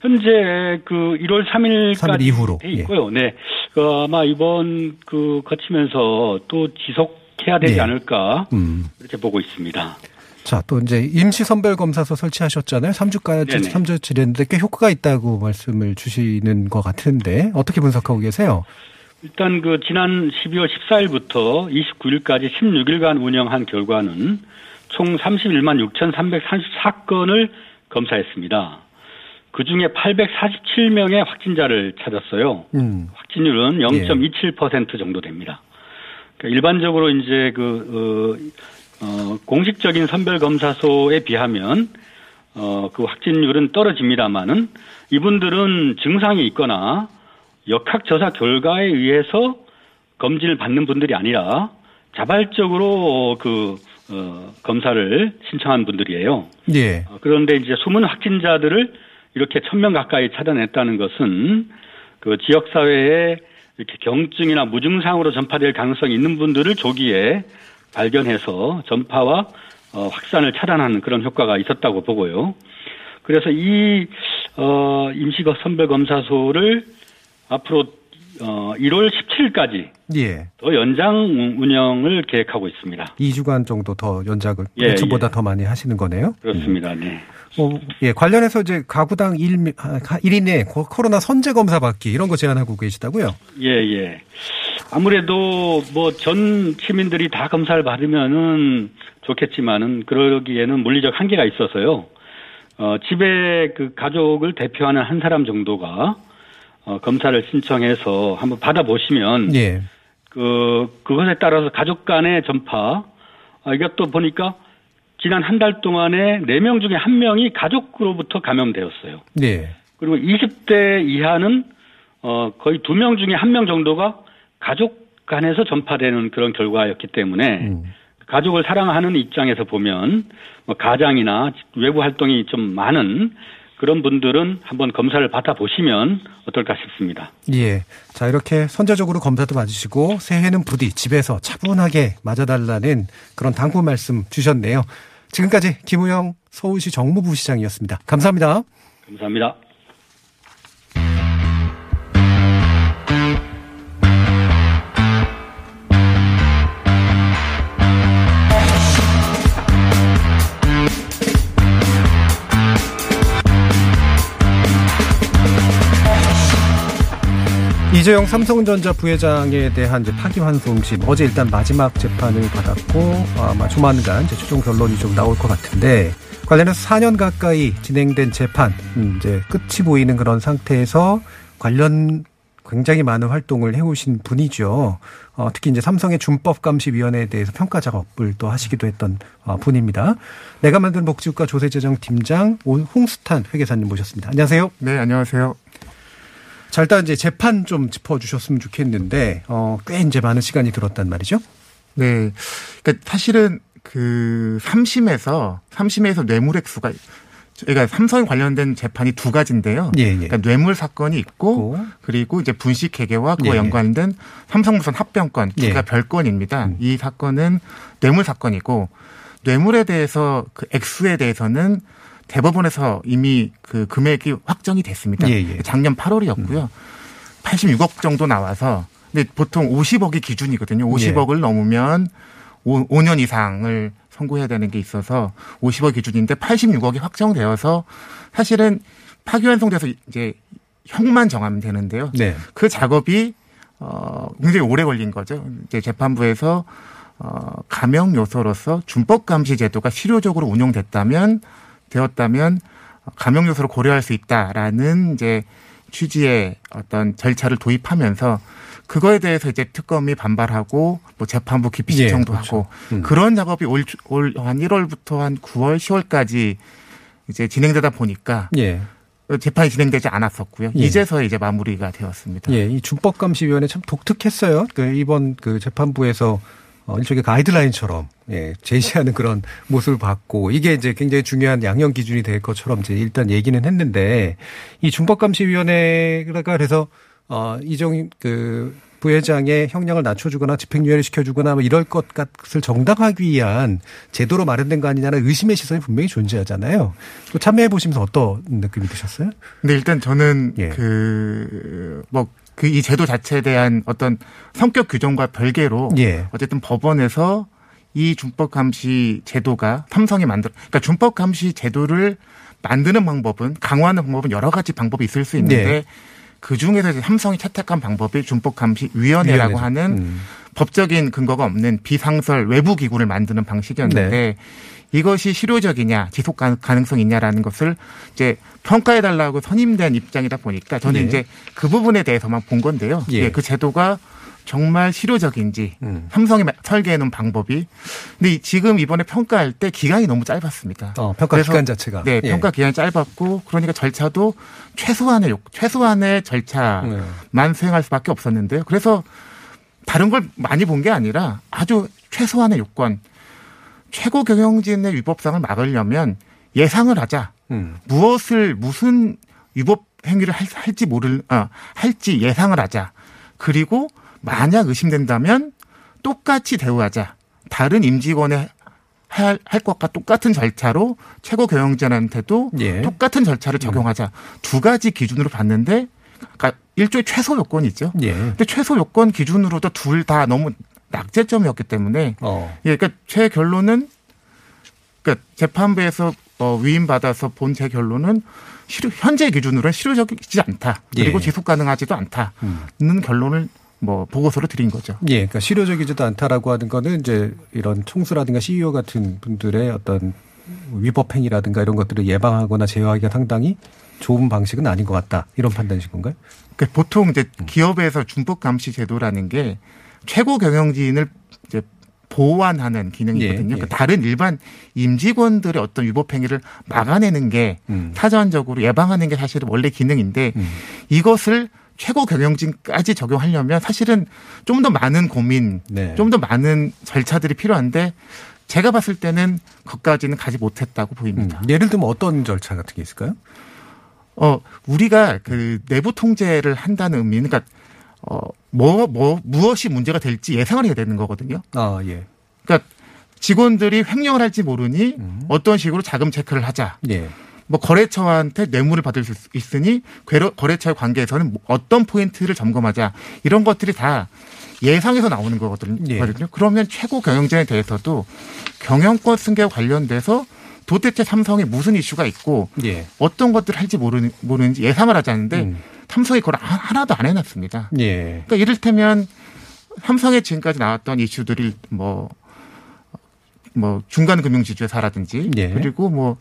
P: 현재 그 1월 3일까지
I: 3일 이후로,
P: 돼 있고요. 네, 그 아마 이번 그 거치면서 또 지속해야 되지
I: 예.
P: 않을까
I: 음.
P: 이렇게 보고 있습니다.
I: 자, 또 이제 임시 선별 검사소 설치하셨잖아요. 3주까지
P: 네네.
I: 3주치 됐는데 꽤 효과가 있다고 말씀을 주시는 것 같은데 어떻게 분석하고 계세요?
P: 일단 그 지난 12월 14일부터 29일까지 16일간 운영한 결과는 총 31만 6,334건을 검사했습니다. 그 중에 847명의 확진자를 찾았어요.
I: 음.
P: 확진율은 0.27% 정도 됩니다. 그러니까 일반적으로 이제 그, 어, 어, 공식적인 선별검사소에 비하면 어, 그 확진율은 떨어집니다만은 이분들은 증상이 있거나 역학조사 결과에 의해서 검진을 받는 분들이 아니라 자발적으로 그 어, 검사를 신청한 분들이에요.
I: 예.
P: 어, 그런데 이제 숨은 확진자들을 이렇게 천 명 가까이 찾아냈다는 것은 그 지역 사회에 이렇게 경증이나 무증상으로 전파될 가능성이 있는 분들을 조기에 발견해서 전파와 어, 확산을 차단하는 그런 효과가 있었다고 보고요. 그래서 이 어, 임시 선별 검사소를 앞으로 어, 1월 17일까지
I: 예.
P: 더 연장 운영을 계획하고 있습니다.
I: 2주간 정도 더 연작을
P: 예,
I: 예초보다 더 많이 하시는 거네요.
P: 그렇습니다. 네.
I: 어, 예, 관련해서 이제 가구당 1, 1인에 코로나 선제 검사 받기 이런 거 제안하고 계시다고요?
P: 예, 예. 아무래도 뭐 전 시민들이 다 검사를 받으면은 좋겠지만은 그러기에는 물리적 한계가 있어서요. 어, 집에 그 가족을 대표하는 한 사람 정도가 어, 검사를 신청해서 한번 받아보시면
I: 예.
P: 그 그것에 따라서 가족 간의 전파 아, 이것도 보니까 지난 한 달 동안에 네 명 중에 한 명이 가족으로부터 감염되었어요.
I: 네.
P: 그리고 20대 이하는 어 거의 두 명 중에 한 명 정도가 가족 간에서 전파되는 그런 결과였기 때문에 가족을 사랑하는 입장에서 보면 뭐 가장이나 외부 활동이 좀 많은 그런 분들은 한번 검사를 받아보시면 어떨까 싶습니다.
I: 예. 자, 이렇게 선제적으로 검사도 받으시고 새해는 부디 집에서 차분하게 맞아달라는 그런 당부 말씀 주셨네요. 지금까지 김우영 서울시 정무부시장이었습니다. 감사합니다.
P: 감사합니다.
I: 이재용 삼성전자 부회장에 대한 이제 파기환송심 어제 일단 마지막 재판을 받았고 아마 조만간 이제 최종 결론이 좀 나올 것 같은데 관련해서 4년 가까이 진행된 재판 음, 이제 끝이 보이는 그런 상태에서 관련 굉장히 많은 활동을 해오신 분이죠. 어, 특히 이제 삼성의 준법감시위원회에 대해서 평가 작업을 또 하시기도 했던 어, 분입니다. 내가 만든 복지국가 조세재정 팀장 홍수탄 회계사님 모셨습니다. 안녕하세요.
Q: 네, 안녕하세요.
I: 자, 일단 이제 재판 좀 짚어주셨으면 좋겠는데, 어, 꽤 이제 많은 시간이 들었단 말이죠?
Q: 네. 그러니까 사실은 그 3심에서, 3심에서 뇌물액수가, 그러니까 삼성에 관련된 재판이 두 가지인데요.
I: 예, 예.
Q: 그러니까 뇌물 사건이 있고, 그리고 이제 분식 회계와 그와
I: 예, 예.
Q: 연관된 삼성무선 합병건, 두가
I: 예.
Q: 별건입니다. 이 사건은 뇌물 사건이고, 뇌물에 대해서 그 액수에 대해서는 대법원에서 이미 그 금액이 확정이 됐습니다.
I: 예, 예.
Q: 작년 8월이었고요. 86억 정도 나와서 근데 보통 50억이 기준이거든요. 50억을 넘으면 5, 5년 이상을 선고해야 되는 게 있어서 50억 기준인데 86억이 확정되어서 사실은 파기환송돼서 이제 형만 정하면 되는데요.
I: 네.
Q: 그 작업이 어 굉장히 오래 걸린 거죠. 이제 재판부에서 어 감형 요소로서 준법 감시 제도가 실효적으로 운용됐다면 되었다면 감형 요소를 고려할 수 있다라는 이제 취지의 어떤 절차를 도입하면서 그거에 대해서 이제 특검이 반발하고 또 재판부 기피
I: 예,
Q: 신청도
I: 그렇죠.
Q: 하고
I: 음.
Q: 그런 작업이 올 한 1월부터 한 9월, 10월까지 이제 진행되다 보니까
I: 예.
Q: 재판이 진행되지 않았었고요.
I: 예.
Q: 이제서 이제 마무리가 되었습니다.
I: 예, 이 준법감시위원회 참 독특했어요. 그 이번 그 재판부에서 어, 일종의 가이드라인처럼 예, 제시하는 그런 모습을 봤고 이게 이제 굉장히 중요한 양형 기준이 될 것처럼 이제 일단 얘기는 했는데 이 준법감시위원회가 그래서 어 이종 그 부회장의 형량을 낮춰주거나 집행유예를 시켜주거나 뭐 이럴 것 같을 정당하기 위한 제도로 마련된 거 아니냐는 의심의 시선이 분명히 존재하잖아요. 또 참여해 보시면서 어떤 느낌이 드셨어요?
Q: 근데 일단 저는
I: 예.
Q: 그뭐 그 이 제도 자체에 대한 어떤 성격 규정과 별개로
I: 예.
Q: 어쨌든 법원에서 이 준법 감시 제도가 삼성이 만들 그러니까 준법 감시 제도를 만드는 방법은 강화하는 방법은 여러 가지 방법이 있을 수 있는데
I: 네.
Q: 그 중에서 이제 삼성이 채택한 방법이 준법 감시 위원회라고. 하는
I: 음.
Q: 법적인 근거가 없는 비상설 외부 기구를 만드는 방식이었는데
I: 네.
Q: 이것이 실효적이냐 지속 가- 가능성이 있냐라는 것을 이제 평가해 달라고 선임된 입장이다 보니까 저는
I: 예.
Q: 이제 그 부분에 대해서만 본 건데요.
I: 예.
Q: 예, 그 제도가 정말 실효적인지
I: 음.
Q: 삼성이 설계해 놓은 방법이 근데 이- 지금 이번에 평가할 때 기간이 너무 짧았습니다.
I: 어, 평가
Q: 그래서
I: 기간 자체가.
Q: 네,
I: 예.
Q: 평가 기간이 짧았고 그러니까 절차도 최소한의 요- 최소한의 절차만
I: 네.
Q: 수행할 수밖에 없었는데요. 그래서 다른 걸 많이 본 게 아니라 아주 최소한의 요건 최고 경영진의 위법상을 막으려면 예상을 하자.
I: 음.
Q: 무엇을 무슨 위법 행위를 할, 할지 모를 아, 할지 예상을 하자. 그리고 만약 의심된다면 똑같이 대우하자. 다른 임직원의 할, 할 것과 똑같은 절차로 최고 경영진한테도
I: 예.
Q: 똑같은 절차를 적용하자. 두 가지 기준으로 봤는데, 그러니까 일종의 최소 요건이죠.
I: 예.
Q: 근데 최소 요건 기준으로도 둘 다 너무 낙제점이었기 때문에,
I: 어.
Q: 예, 그러니까 제 결론은, 그러니까 재판부에서 어, 위임받아서 본 제 결론은 실효, 현재 기준으로는 실효적이지 않다. 그리고
I: 예.
Q: 지속 가능하지도 않다는 결론을 뭐 보고서로 드린 거죠.
I: 예, 그러니까 실효적이지도 않다라고 하는 거는 이제 이런 총수라든가 CEO 같은 분들의 어떤 위법 행위라든가 이런 것들을 예방하거나 제어하기가 상당히 좋은 방식은 아닌 것 같다. 이런 판단이신 건가요?
Q: 그러니까 보통 이제 기업에서 준법 감시 제도라는 게 최고 경영진을 이제 보완하는 기능이거든요.
I: 예, 예.
Q: 그러니까 다른 일반 임직원들의 어떤 위법 행위를 막아내는 게
I: 음.
Q: 사전적으로 예방하는 게 사실은 원래 기능인데 이것을 최고 경영진까지 적용하려면 사실은 좀 더 많은 고민,
I: 네.
Q: 좀더 많은 절차들이 필요한데 제가 봤을 때는 거기까지는 가지 못했다고 보입니다.
I: 예를 들면 어떤 절차 같은 게 있을까요?
Q: 어, 우리가 그 내부 통제를 한다는 의미는 그러니까 어, 뭐, 뭐, 무엇이 문제가 될지 예상을 해야 되는 거거든요.
I: 아, 예.
Q: 그러니까 직원들이 횡령을 할지 모르니 어떤 식으로 자금 체크를 하자.
I: 예.
Q: 뭐 거래처한테 뇌물을 받을 수 있으니 거래- 거래처의 관계에서는 뭐 어떤 포인트를 점검하자. 이런 것들이 다 예상에서 나오는 거거든요.
I: 예.
Q: 그러면 최고 경영진에 대해서도 경영권 승계와 관련돼서 도대체 삼성에 무슨 이슈가 있고
I: 예.
Q: 어떤 것들을 할지 모르는, 모르는지 예상을 하지 않는데
I: 음.
Q: 삼성이 그걸 하- 하나도 안 해놨습니다.
I: 예.
Q: 그러니까 이를테면 삼성에 지금까지 나왔던 이슈들이 뭐, 뭐 중간 금융지주회사라든지
I: 예.
Q: 그리고 뭐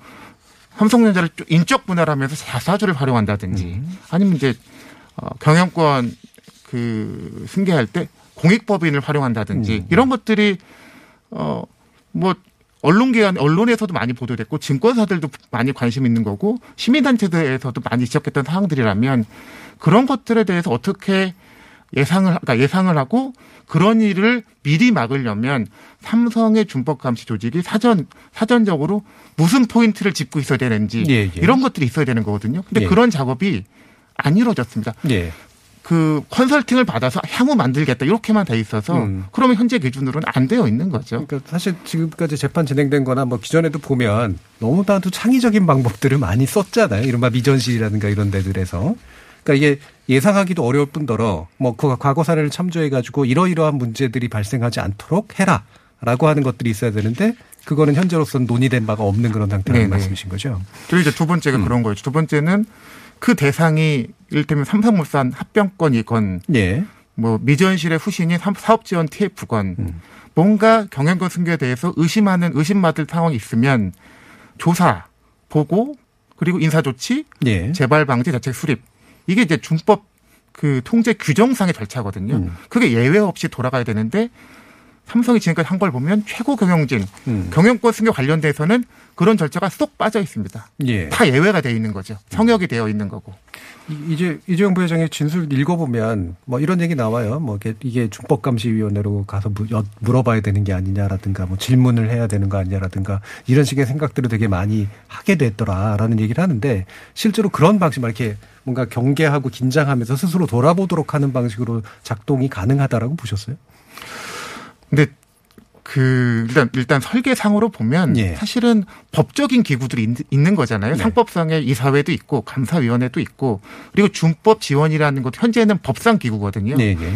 Q: 삼성전자를 좀 인적 분할하면서 자사주를 활용한다든지
I: 음.
Q: 아니면 이제 어, 경영권 그 승계할 때 공익법인을 활용한다든지
I: 음.
Q: 이런 것들이 어뭐 언론기관 언론에서도 많이 보도됐고 증권사들도 많이 관심 있는 거고 시민단체들에서도 많이 지적했던 사항들이라면 그런 것들에 대해서 어떻게 예상을 그러니까 예상을 하고 그런 일을 미리 막으려면 삼성의 준법 감시 조직이 사전 사전적으로 무슨 포인트를 짚고 있어야 되는지
I: 예, 예.
Q: 이런 것들이 있어야 되는 거거든요. 근데
I: 예.
Q: 그런 작업이 안 이루어졌습니다.
I: 예.
Q: 그 컨설팅을 받아서 향후 만들겠다 이렇게만 돼 있어서
I: 음.
Q: 그러면 현재 기준으로는 안 되어 있는 거죠.
I: 그러니까 사실 지금까지 재판 진행된 거나 뭐 기존에도 보면 너무나도 창의적인 방법들을 많이 썼잖아요. 이른바 미전실이라든가 이런 데들에서. 그러니까 이게 예상하기도 어려울 뿐더러 뭐 그 과거 사례를 참조해 가지고 이러이러한 문제들이 발생하지 않도록 해라 라고 하는 것들이 있어야 되는데 그거는 현재로서는 논의된 바가 없는 그런 상태라는
Q: 네네.
I: 말씀이신 거죠.
Q: 그리고 이제 두 번째가 그런 거예요. 두 번째는 그 대상이 이를테면 삼성물산 합병권이건
I: 예.
Q: 뭐 미전실의 후신이 삼- 사업지원 TF건
I: 음.
Q: 뭔가 경영권 승계에 대해서 의심하는 의심받을 상황이 있으면 조사 보고 그리고 인사 조치
I: 예.
Q: 재발 방지 대책 수립 이게 이제 준법 그 통제 규정상의 절차거든요.
I: 음.
Q: 그게 예외 없이 돌아가야 되는데 삼성이 지금까지 한 걸 보면 최고 경영진
I: 음.
Q: 경영권 승계 관련돼서는 그런 절차가 쏙 빠져 있습니다.
I: 예.
Q: 다 예외가 돼 있는 거죠. 성역이 되어 있는 거고.
I: 이- 이제 이재용 부회장의 진술 읽어보면 뭐 이런 얘기 나와요. 뭐 이게, 준법감시위원회로 가서 물어봐야 되는 게 아니냐라든가 뭐 질문을 해야 되는 거 아니냐라든가 이런 식의 생각들을 되게 많이 하게 됐더라라는 얘기를 하는데 실제로 그런 방식 막 이렇게 뭔가 경계하고 긴장하면서 스스로 돌아보도록 하는 방식으로 작동이 가능하다라고 보셨어요?
Q: 근데 그 일단 일단 설계상으로 보면
I: 예.
Q: 사실은 법적인 기구들이 있- 있는 거잖아요.
I: 네.
Q: 상법상에 이사회도 있고 감사위원회도 있고 그리고 준법 지원이라는 것도 현재는 법상 기구거든요.
I: 네, 네.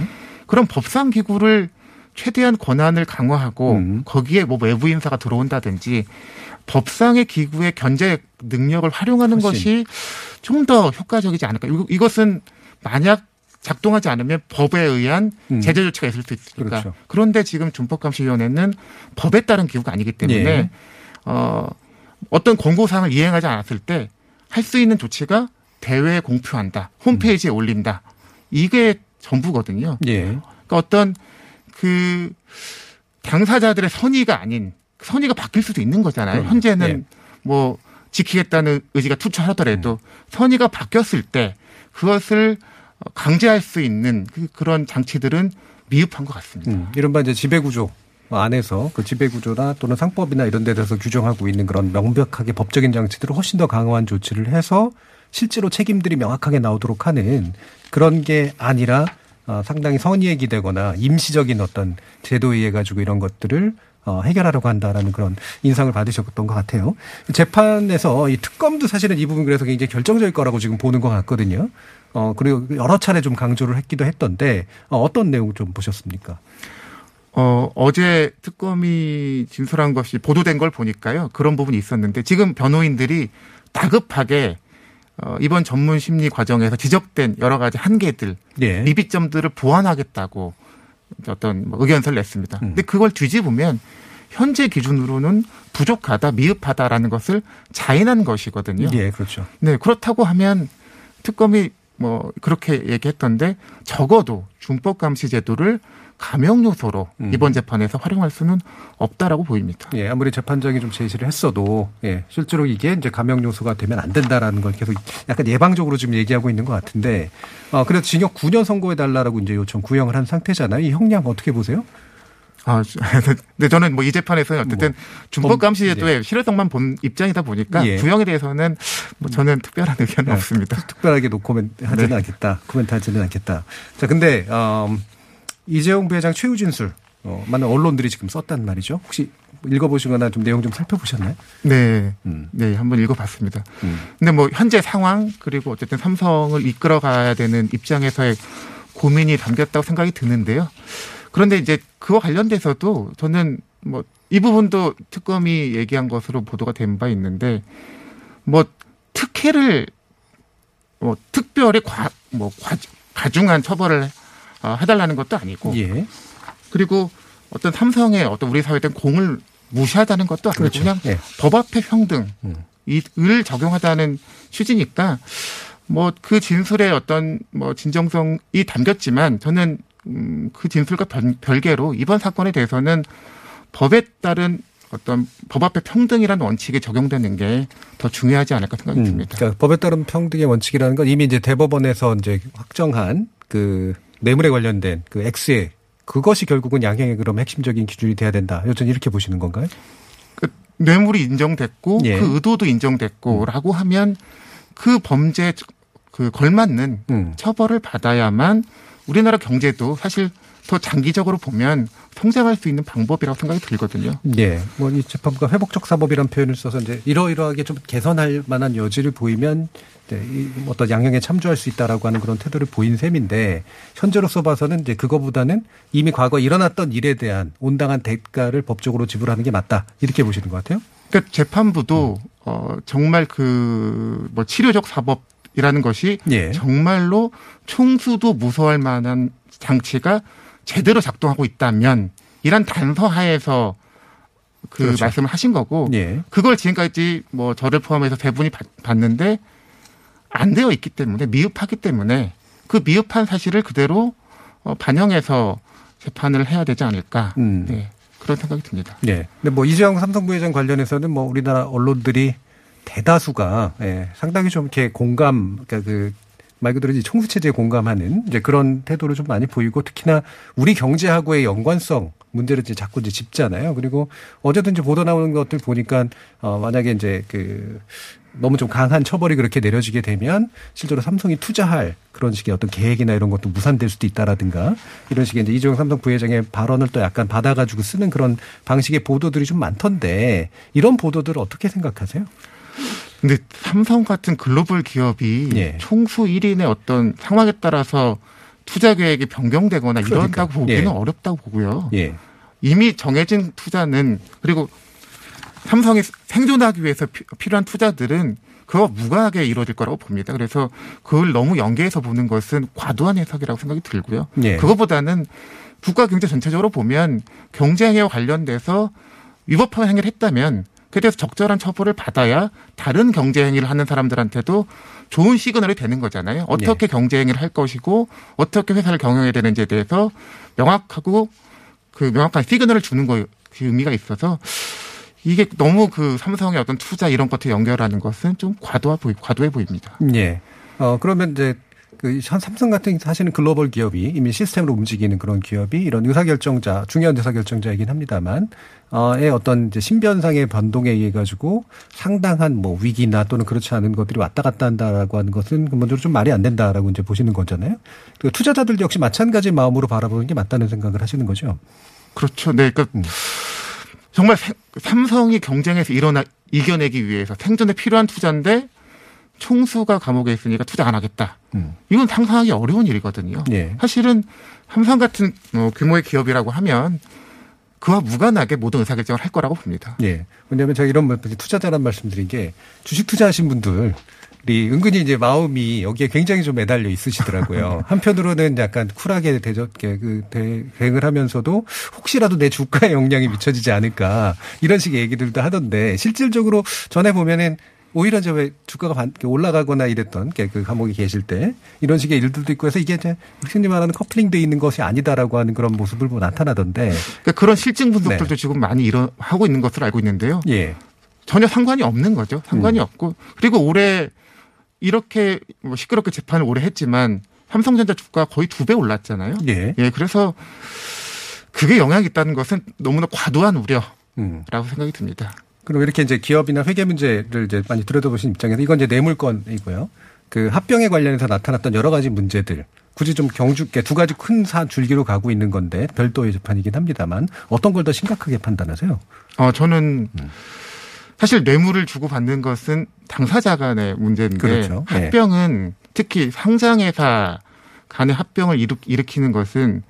Q: 그럼 법상 기구를 최대한 권한을 강화하고
I: 음.
Q: 거기에 뭐 외부 인사가 들어온다든지 법상의 기구의 견제 능력을 활용하는
I: 훨씬.
Q: 것이 좀 더 효과적이지 않을까. 이것은 만약 작동하지 않으면 법에 의한
I: 음.
Q: 제재 조치가 있을 수 있으니까.
I: 그렇죠.
Q: 그런데 지금 준법감시위원회는 법에 따른 기구가 아니기 때문에
I: 예.
Q: 어, 어떤 권고사항을 이행하지 않았을 때 할 수 있는 조치가 대회에 공표한다, 홈페이지에 올린다. 이게 전부거든요.
I: 예.
Q: 그러니까 어떤 그 당사자들의 선의가 아닌 선의가 바뀔 수도 있는 거잖아요.
I: 그럼요.
Q: 현재는
I: 예.
Q: 뭐 지키겠다는 의지가 투철하더라도 선의가 바뀌었을 때 그것을 강제할 수 있는 그- 그런 장치들은 미흡한 것 같습니다.
I: 음, 이른바 이제 지배구조 안에서 그 지배구조나 또는 상법이나 이런 데 대해서 규정하고 있는 그런 명백하게 법적인 장치들을 훨씬 더 강화한 조치를 해서 실제로 책임들이 명확하게 나오도록 하는 그런 게 아니라 어, 상당히 선의에 기대거나 임시적인 어떤 제도에 의해 가지고 이런 것들을 어, 해결하려고 한다라는 그런 인상을 받으셨던 것 같아요. 재판에서 이 특검도 사실은 이 부분 그래서 굉장히 결정적일 거라고 지금 보는 것 같거든요. 어, 그리고 여러 차례 좀 강조를 했기도 했던데 어, 어떤 내용 좀 보셨습니까?
Q: 어, 어제 특검이 진술한 것이 보도된 걸 보니까요. 그런 부분이 있었는데 지금 변호인들이 다급하게 어, 이번 전문 심리 과정에서 지적된 여러 가지 한계들,
I: 예.
Q: 미비점들을 보완하겠다고 어떤 뭐 의견서를 냈습니다. 근데 그걸 뒤집으면 현재 기준으로는 부족하다, 미흡하다라는 것을 자인한 것이거든요.
I: 예, 그렇죠.
Q: 네, 그렇다고 하면 특검이 뭐 그렇게 얘기했던데 적어도 준법 감시 제도를 감형 요소로
I: 음.
Q: 이번 재판에서 활용할 수는 없다라고 보입니다.
I: 예, 아무리 재판장이 좀 제시를 했어도 예, 실제로 이게 이제 감형 요소가 되면 안 된다라는 걸 계속 약간 예방적으로 지금 얘기하고 있는 것 같은데 어, 그래서 징역 9년 선고해 달라라고 이제 요청 구형을 한 상태잖아요. 이 형량 어떻게 보세요?
Q: 아, 근데 저는 뭐 이 재판에서는 어쨌든 준법 감시 제도의 실효성만 본 입장이다 보니까
I: 네. 예.
Q: 구형에 대해서는 뭐 저는 특별한 의견은
I: 네,
Q: 없습니다.
I: 특별하게 노코멘트 하지는
Q: 네.
I: 않겠다. 코멘트 하지는 않겠다. 자, 근데 음, 이재용 부회장 최후 진술 어, 많은 언론들이 지금 썼단 말이죠. 혹시 읽어보시거나 좀 내용 좀 살펴보셨나요?
Q: 네,
I: 음.
Q: 네 한번 읽어봤습니다. 근데 뭐 현재 상황 그리고 어쨌든 삼성을 이끌어가야 되는 입장에서의 고민이 담겼다고 생각이 드는데요. 그런데 이제 그와 관련돼서도 저는 뭐 이 부분도 특검이 얘기한 것으로 보도가 된 바 있는데 뭐 특혜를 뭐 특별히 과, 뭐 과, 가중한 처벌을 어, 해달라는 것도 아니고
I: 예.
Q: 그리고 어떤 삼성의 어떤 우리 사회에 대한 공을 무시하다는 것도 아니고
I: 그렇죠.
Q: 그냥
I: 예.
Q: 법 앞에 평등 이을 적용하다는 취지니까 뭐 그 진술의 어떤 뭐 진정성이 담겼지만 저는 음, 그 진술과 별, 별개로 이번 사건에 대해서는 법에 따른 어떤 법 앞에 평등이라는 원칙이 적용되는 게 더 중요하지 않을까 생각이 듭니다.
I: 그러니까 법에 따른 평등의 원칙이라는 건 이미 이제 대법원에서 이제 확정한 그 뇌물에 관련된 그 X의 그것이 결국은 양형의 그럼 핵심적인 기준이 돼야 된다. 여전히 이렇게 보시는 건가요?
Q: 그 뇌물이 인정됐고
I: 예.
Q: 그 의도도 인정됐고라고 하면 그 범죄 그 걸맞는
I: 음.
Q: 처벌을 받아야만 우리나라 경제도 사실 더 장기적으로 보면 성장할 수 있는 방법이라고 생각이 들거든요.
I: 예. 뭐이 재판부가 회복적 사법이라는 표현을 써서 이제 이러이러하게 좀 개선할 만한 여지를 보이면 이 어떤 양형에 참조할 수 있다라고 하는 그런 태도를 보인 셈인데 현재로서 봐서는 이제 그거보다는 이미 과거 일어났던 일에 대한 온당한 대가를 법적으로 지불하는 게 맞다 이렇게 보시는 것 같아요.
Q: 그러니까 재판부도 어 정말 그 뭐 치료적 사법 이라는 것이
I: 예.
Q: 정말로 총수도 무서워할 만한 장치가 제대로 작동하고 있다면 이란 단서 하에서 그
I: 그렇죠.
Q: 말씀을 하신 거고
I: 예.
Q: 그걸 지금까지 뭐 저를 포함해서 세 분이 봤- 봤는데 안 되어 있기 때문에 미흡하기 때문에 그 미흡한 사실을 그대로 어, 반영해서 재판을 해야 되지 않을까
I: 음.
Q: 네, 그런 생각이 듭니다.
I: 네. 근데 뭐 이재용 삼성 부회장 관련해서는 뭐 우리나라 언론들이 대다수가 예, 상당히 좀 이렇게 공감, 그러니까 그 말 그대로 이제 총수 체제에 공감하는 이제 그런 태도를 좀 많이 보이고 특히나 우리 경제하고의 연관성 문제를 이제 자꾸 이제 짚잖아요. 그리고 이제 보도 나오는 것들 보니까 어 만약에 이제 그 너무 좀 강한 처벌이 그렇게 내려지게 되면 실제로 삼성이 투자할 그런 식의 어떤 계획이나 이런 것도 무산될 수도 있다라든가 이런 식의 이제 이재용 삼성 부회장의 발언을 또 약간 받아가지고 쓰는 그런 방식의 보도들이 좀 많던데 이런 보도들을 어떻게 생각하세요?
Q: 근데 삼성 같은 글로벌 기업이
I: 예.
Q: 총수 1인의 어떤 상황에 따라서 투자 계획이 변경되거나 이런다고
I: 그러니까.
Q: 보기는
I: 예.
Q: 어렵다고 보고요.
I: 예.
Q: 이미 정해진 투자는 그리고 삼성이 생존하기 위해서 피- 필요한 투자들은 그와 무관하게 이루어질 거라고 봅니다. 그래서 그걸 너무 연계해서 보는 것은 과도한 해석이라고 생각이 들고요.
I: 예.
Q: 그것보다는 국가 경제 전체적으로 보면 경제 행위와 관련돼서 위법한 행위를 했다면 그에 대해서 적절한 처벌을 받아야 다른 경제 행위를 하는 사람들한테도 좋은 시그널이 되는 거잖아요. 어떻게 경제 행위를 할 것이고 어떻게 회사를 경영해야 되는지에 대해서 명확하고 그 명확한 시그널을 주는 거그 의미가 있어서 이게 너무 그 삼성의 어떤 투자 이런 것에 연결하는 것은 좀 과도해 보이 과도해 보입니다.
I: 예. 어, 그러면 이제 그 삼성 같은 사실은 글로벌 기업이 이미 시스템으로 움직이는 그런 기업이 이런 의사결정자, 중요한 의사결정자이긴 합니다만, 어 의 어떤 이제 신변상의 변동에 의해 가지고 상당한 뭐 위기나 또는 그렇지 않은 것들이 왔다 갔다 한다라고 하는 것은 근본적으로 좀 말이 안 된다라고 이제 보시는 거잖아요. 그 투자자들도 역시 마찬가지 마음으로 바라보는 게 맞다는 생각을 하시는 거죠.
Q: 그렇죠. 네. 그러니까 정말 세- 삼성이 경쟁에서 일어나 이겨내기 위해서 생존에 필요한 투자인데 총수가 감옥에 있으니까 투자 안 하겠다. 이건 상상하기 어려운 일이거든요.
I: 예.
Q: 사실은 삼성 같은 어, 규모의 기업이라고 하면 그와 무관하게 모든 의사결정을 할 거라고 봅니다.
I: 예. 왜냐하면 제가 이런 말- 투자자란 말씀드린 게 주식 투자하신 분들이 은근히 이제 마음이 여기에 굉장히 좀 매달려 있으시더라고요. 한편으로는 약간 쿨하게 대저 그 대- 대응을 하면서도 혹시라도 내 주가에 영향이 미쳐지지 않을까 이런 식의 얘기들도 하던데 실질적으로 전에 보면은 오히려 이제 왜 주가가 반- 올라가거나 이랬던 게그 감옥에 계실 때 이런 식의 일들도 있고 해서 이게 이제 흔히 말하는 커플링돼 있는 것이 아니다라고 하는 그런 모습을 뭐 나타나던데
Q: 그러니까 그런 실증 분석들도
I: 네.
Q: 지금 많이 일어 하고 있는 것으로 알고 있는데요.
I: 예.
Q: 전혀 상관이 없는 거죠.
I: 음.
Q: 상관이 없고 그리고 올해 이렇게 뭐 시끄럽게 재판을 오래 했지만 삼성전자 주가 거의 두 배 올랐잖아요.
I: 예.
Q: 그래서 그게 영향이 있다는 것은 너무나 과도한 우려라고
I: 음.
Q: 생각이 듭니다.
I: 그리고 이렇게 이제 기업이나 회계 문제를 이제 많이 들여다보신 입장에서 이건 이제 뇌물건이고요. 그 합병에 관련해서 나타났던 여러 가지 문제들 굳이 좀 경주께 두 가지 큰 사 줄기로 가고 있는 건데 별도의 재판이긴 합니다만 어떤 걸 더 심각하게 판단하세요?
Q: 어, 저는
I: 음.
Q: 사실 뇌물을 주고 받는 것은 당사자 간의 문제인데
I: 그렇죠. 네.
Q: 합병은 특히 상장회사 간의 합병을 일으, 일으키는 것은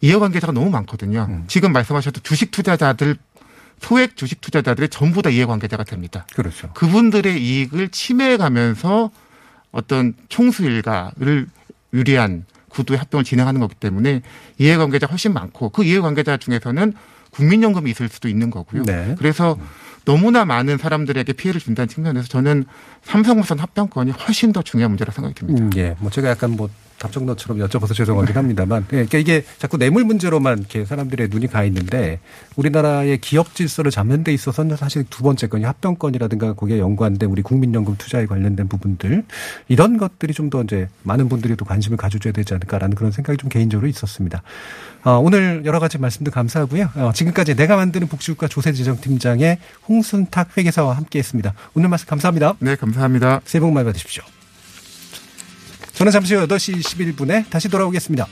Q: 이해관계자가 너무 많거든요.
I: 음.
Q: 지금 말씀하셨던 주식 투자자들 소액 주식 투자자들이 전부 다 이해관계자가 됩니다.
I: 그렇죠.
Q: 그분들의 이익을 침해해가면서 어떤 총수 일가를 유리한 구도의 합병을 진행하는 거기 때문에 이해관계자 훨씬 많고 그 이해관계자 중에서는 국민연금이 있을 수도 있는 거고요.
I: 네.
Q: 그래서 너무나 많은 사람들에게 피해를 준다는 측면에서 저는 삼성물산 합병권이 훨씬 더 중요한 문제라고 생각이 듭니다.
I: 음, 예. 뭐 제가 약간 뭐 답정너처럼 여쭤봐서 죄송하긴 합니다만, 예, 그러니까 이게 자꾸 뇌물 문제로만 이렇게 사람들의 눈이 가 있는데 우리나라의 기업 질서를 잡는 데 있어서는 사실 두 번째 건이 합병권이라든가 거기에 연관된 우리 국민연금 투자에 관련된 부분들 이런 것들이 좀 더 이제 많은 분들이 또 관심을 가져줘야 되지 않을까라는 그런 생각이 좀 개인적으로 있었습니다. 어, 오늘 여러 가지 말씀도 감사하고요. 어, 지금까지 내가 만드는 복지국가 조세재정팀장의 홍순탁 회계사와 함께 했습니다. 오늘 말씀 감사합니다.
Q: 네, 감사합니다.
I: 새해 복 많이 받으십시오. 저는 잠시 후 8시 11분에 다시 돌아오겠습니다.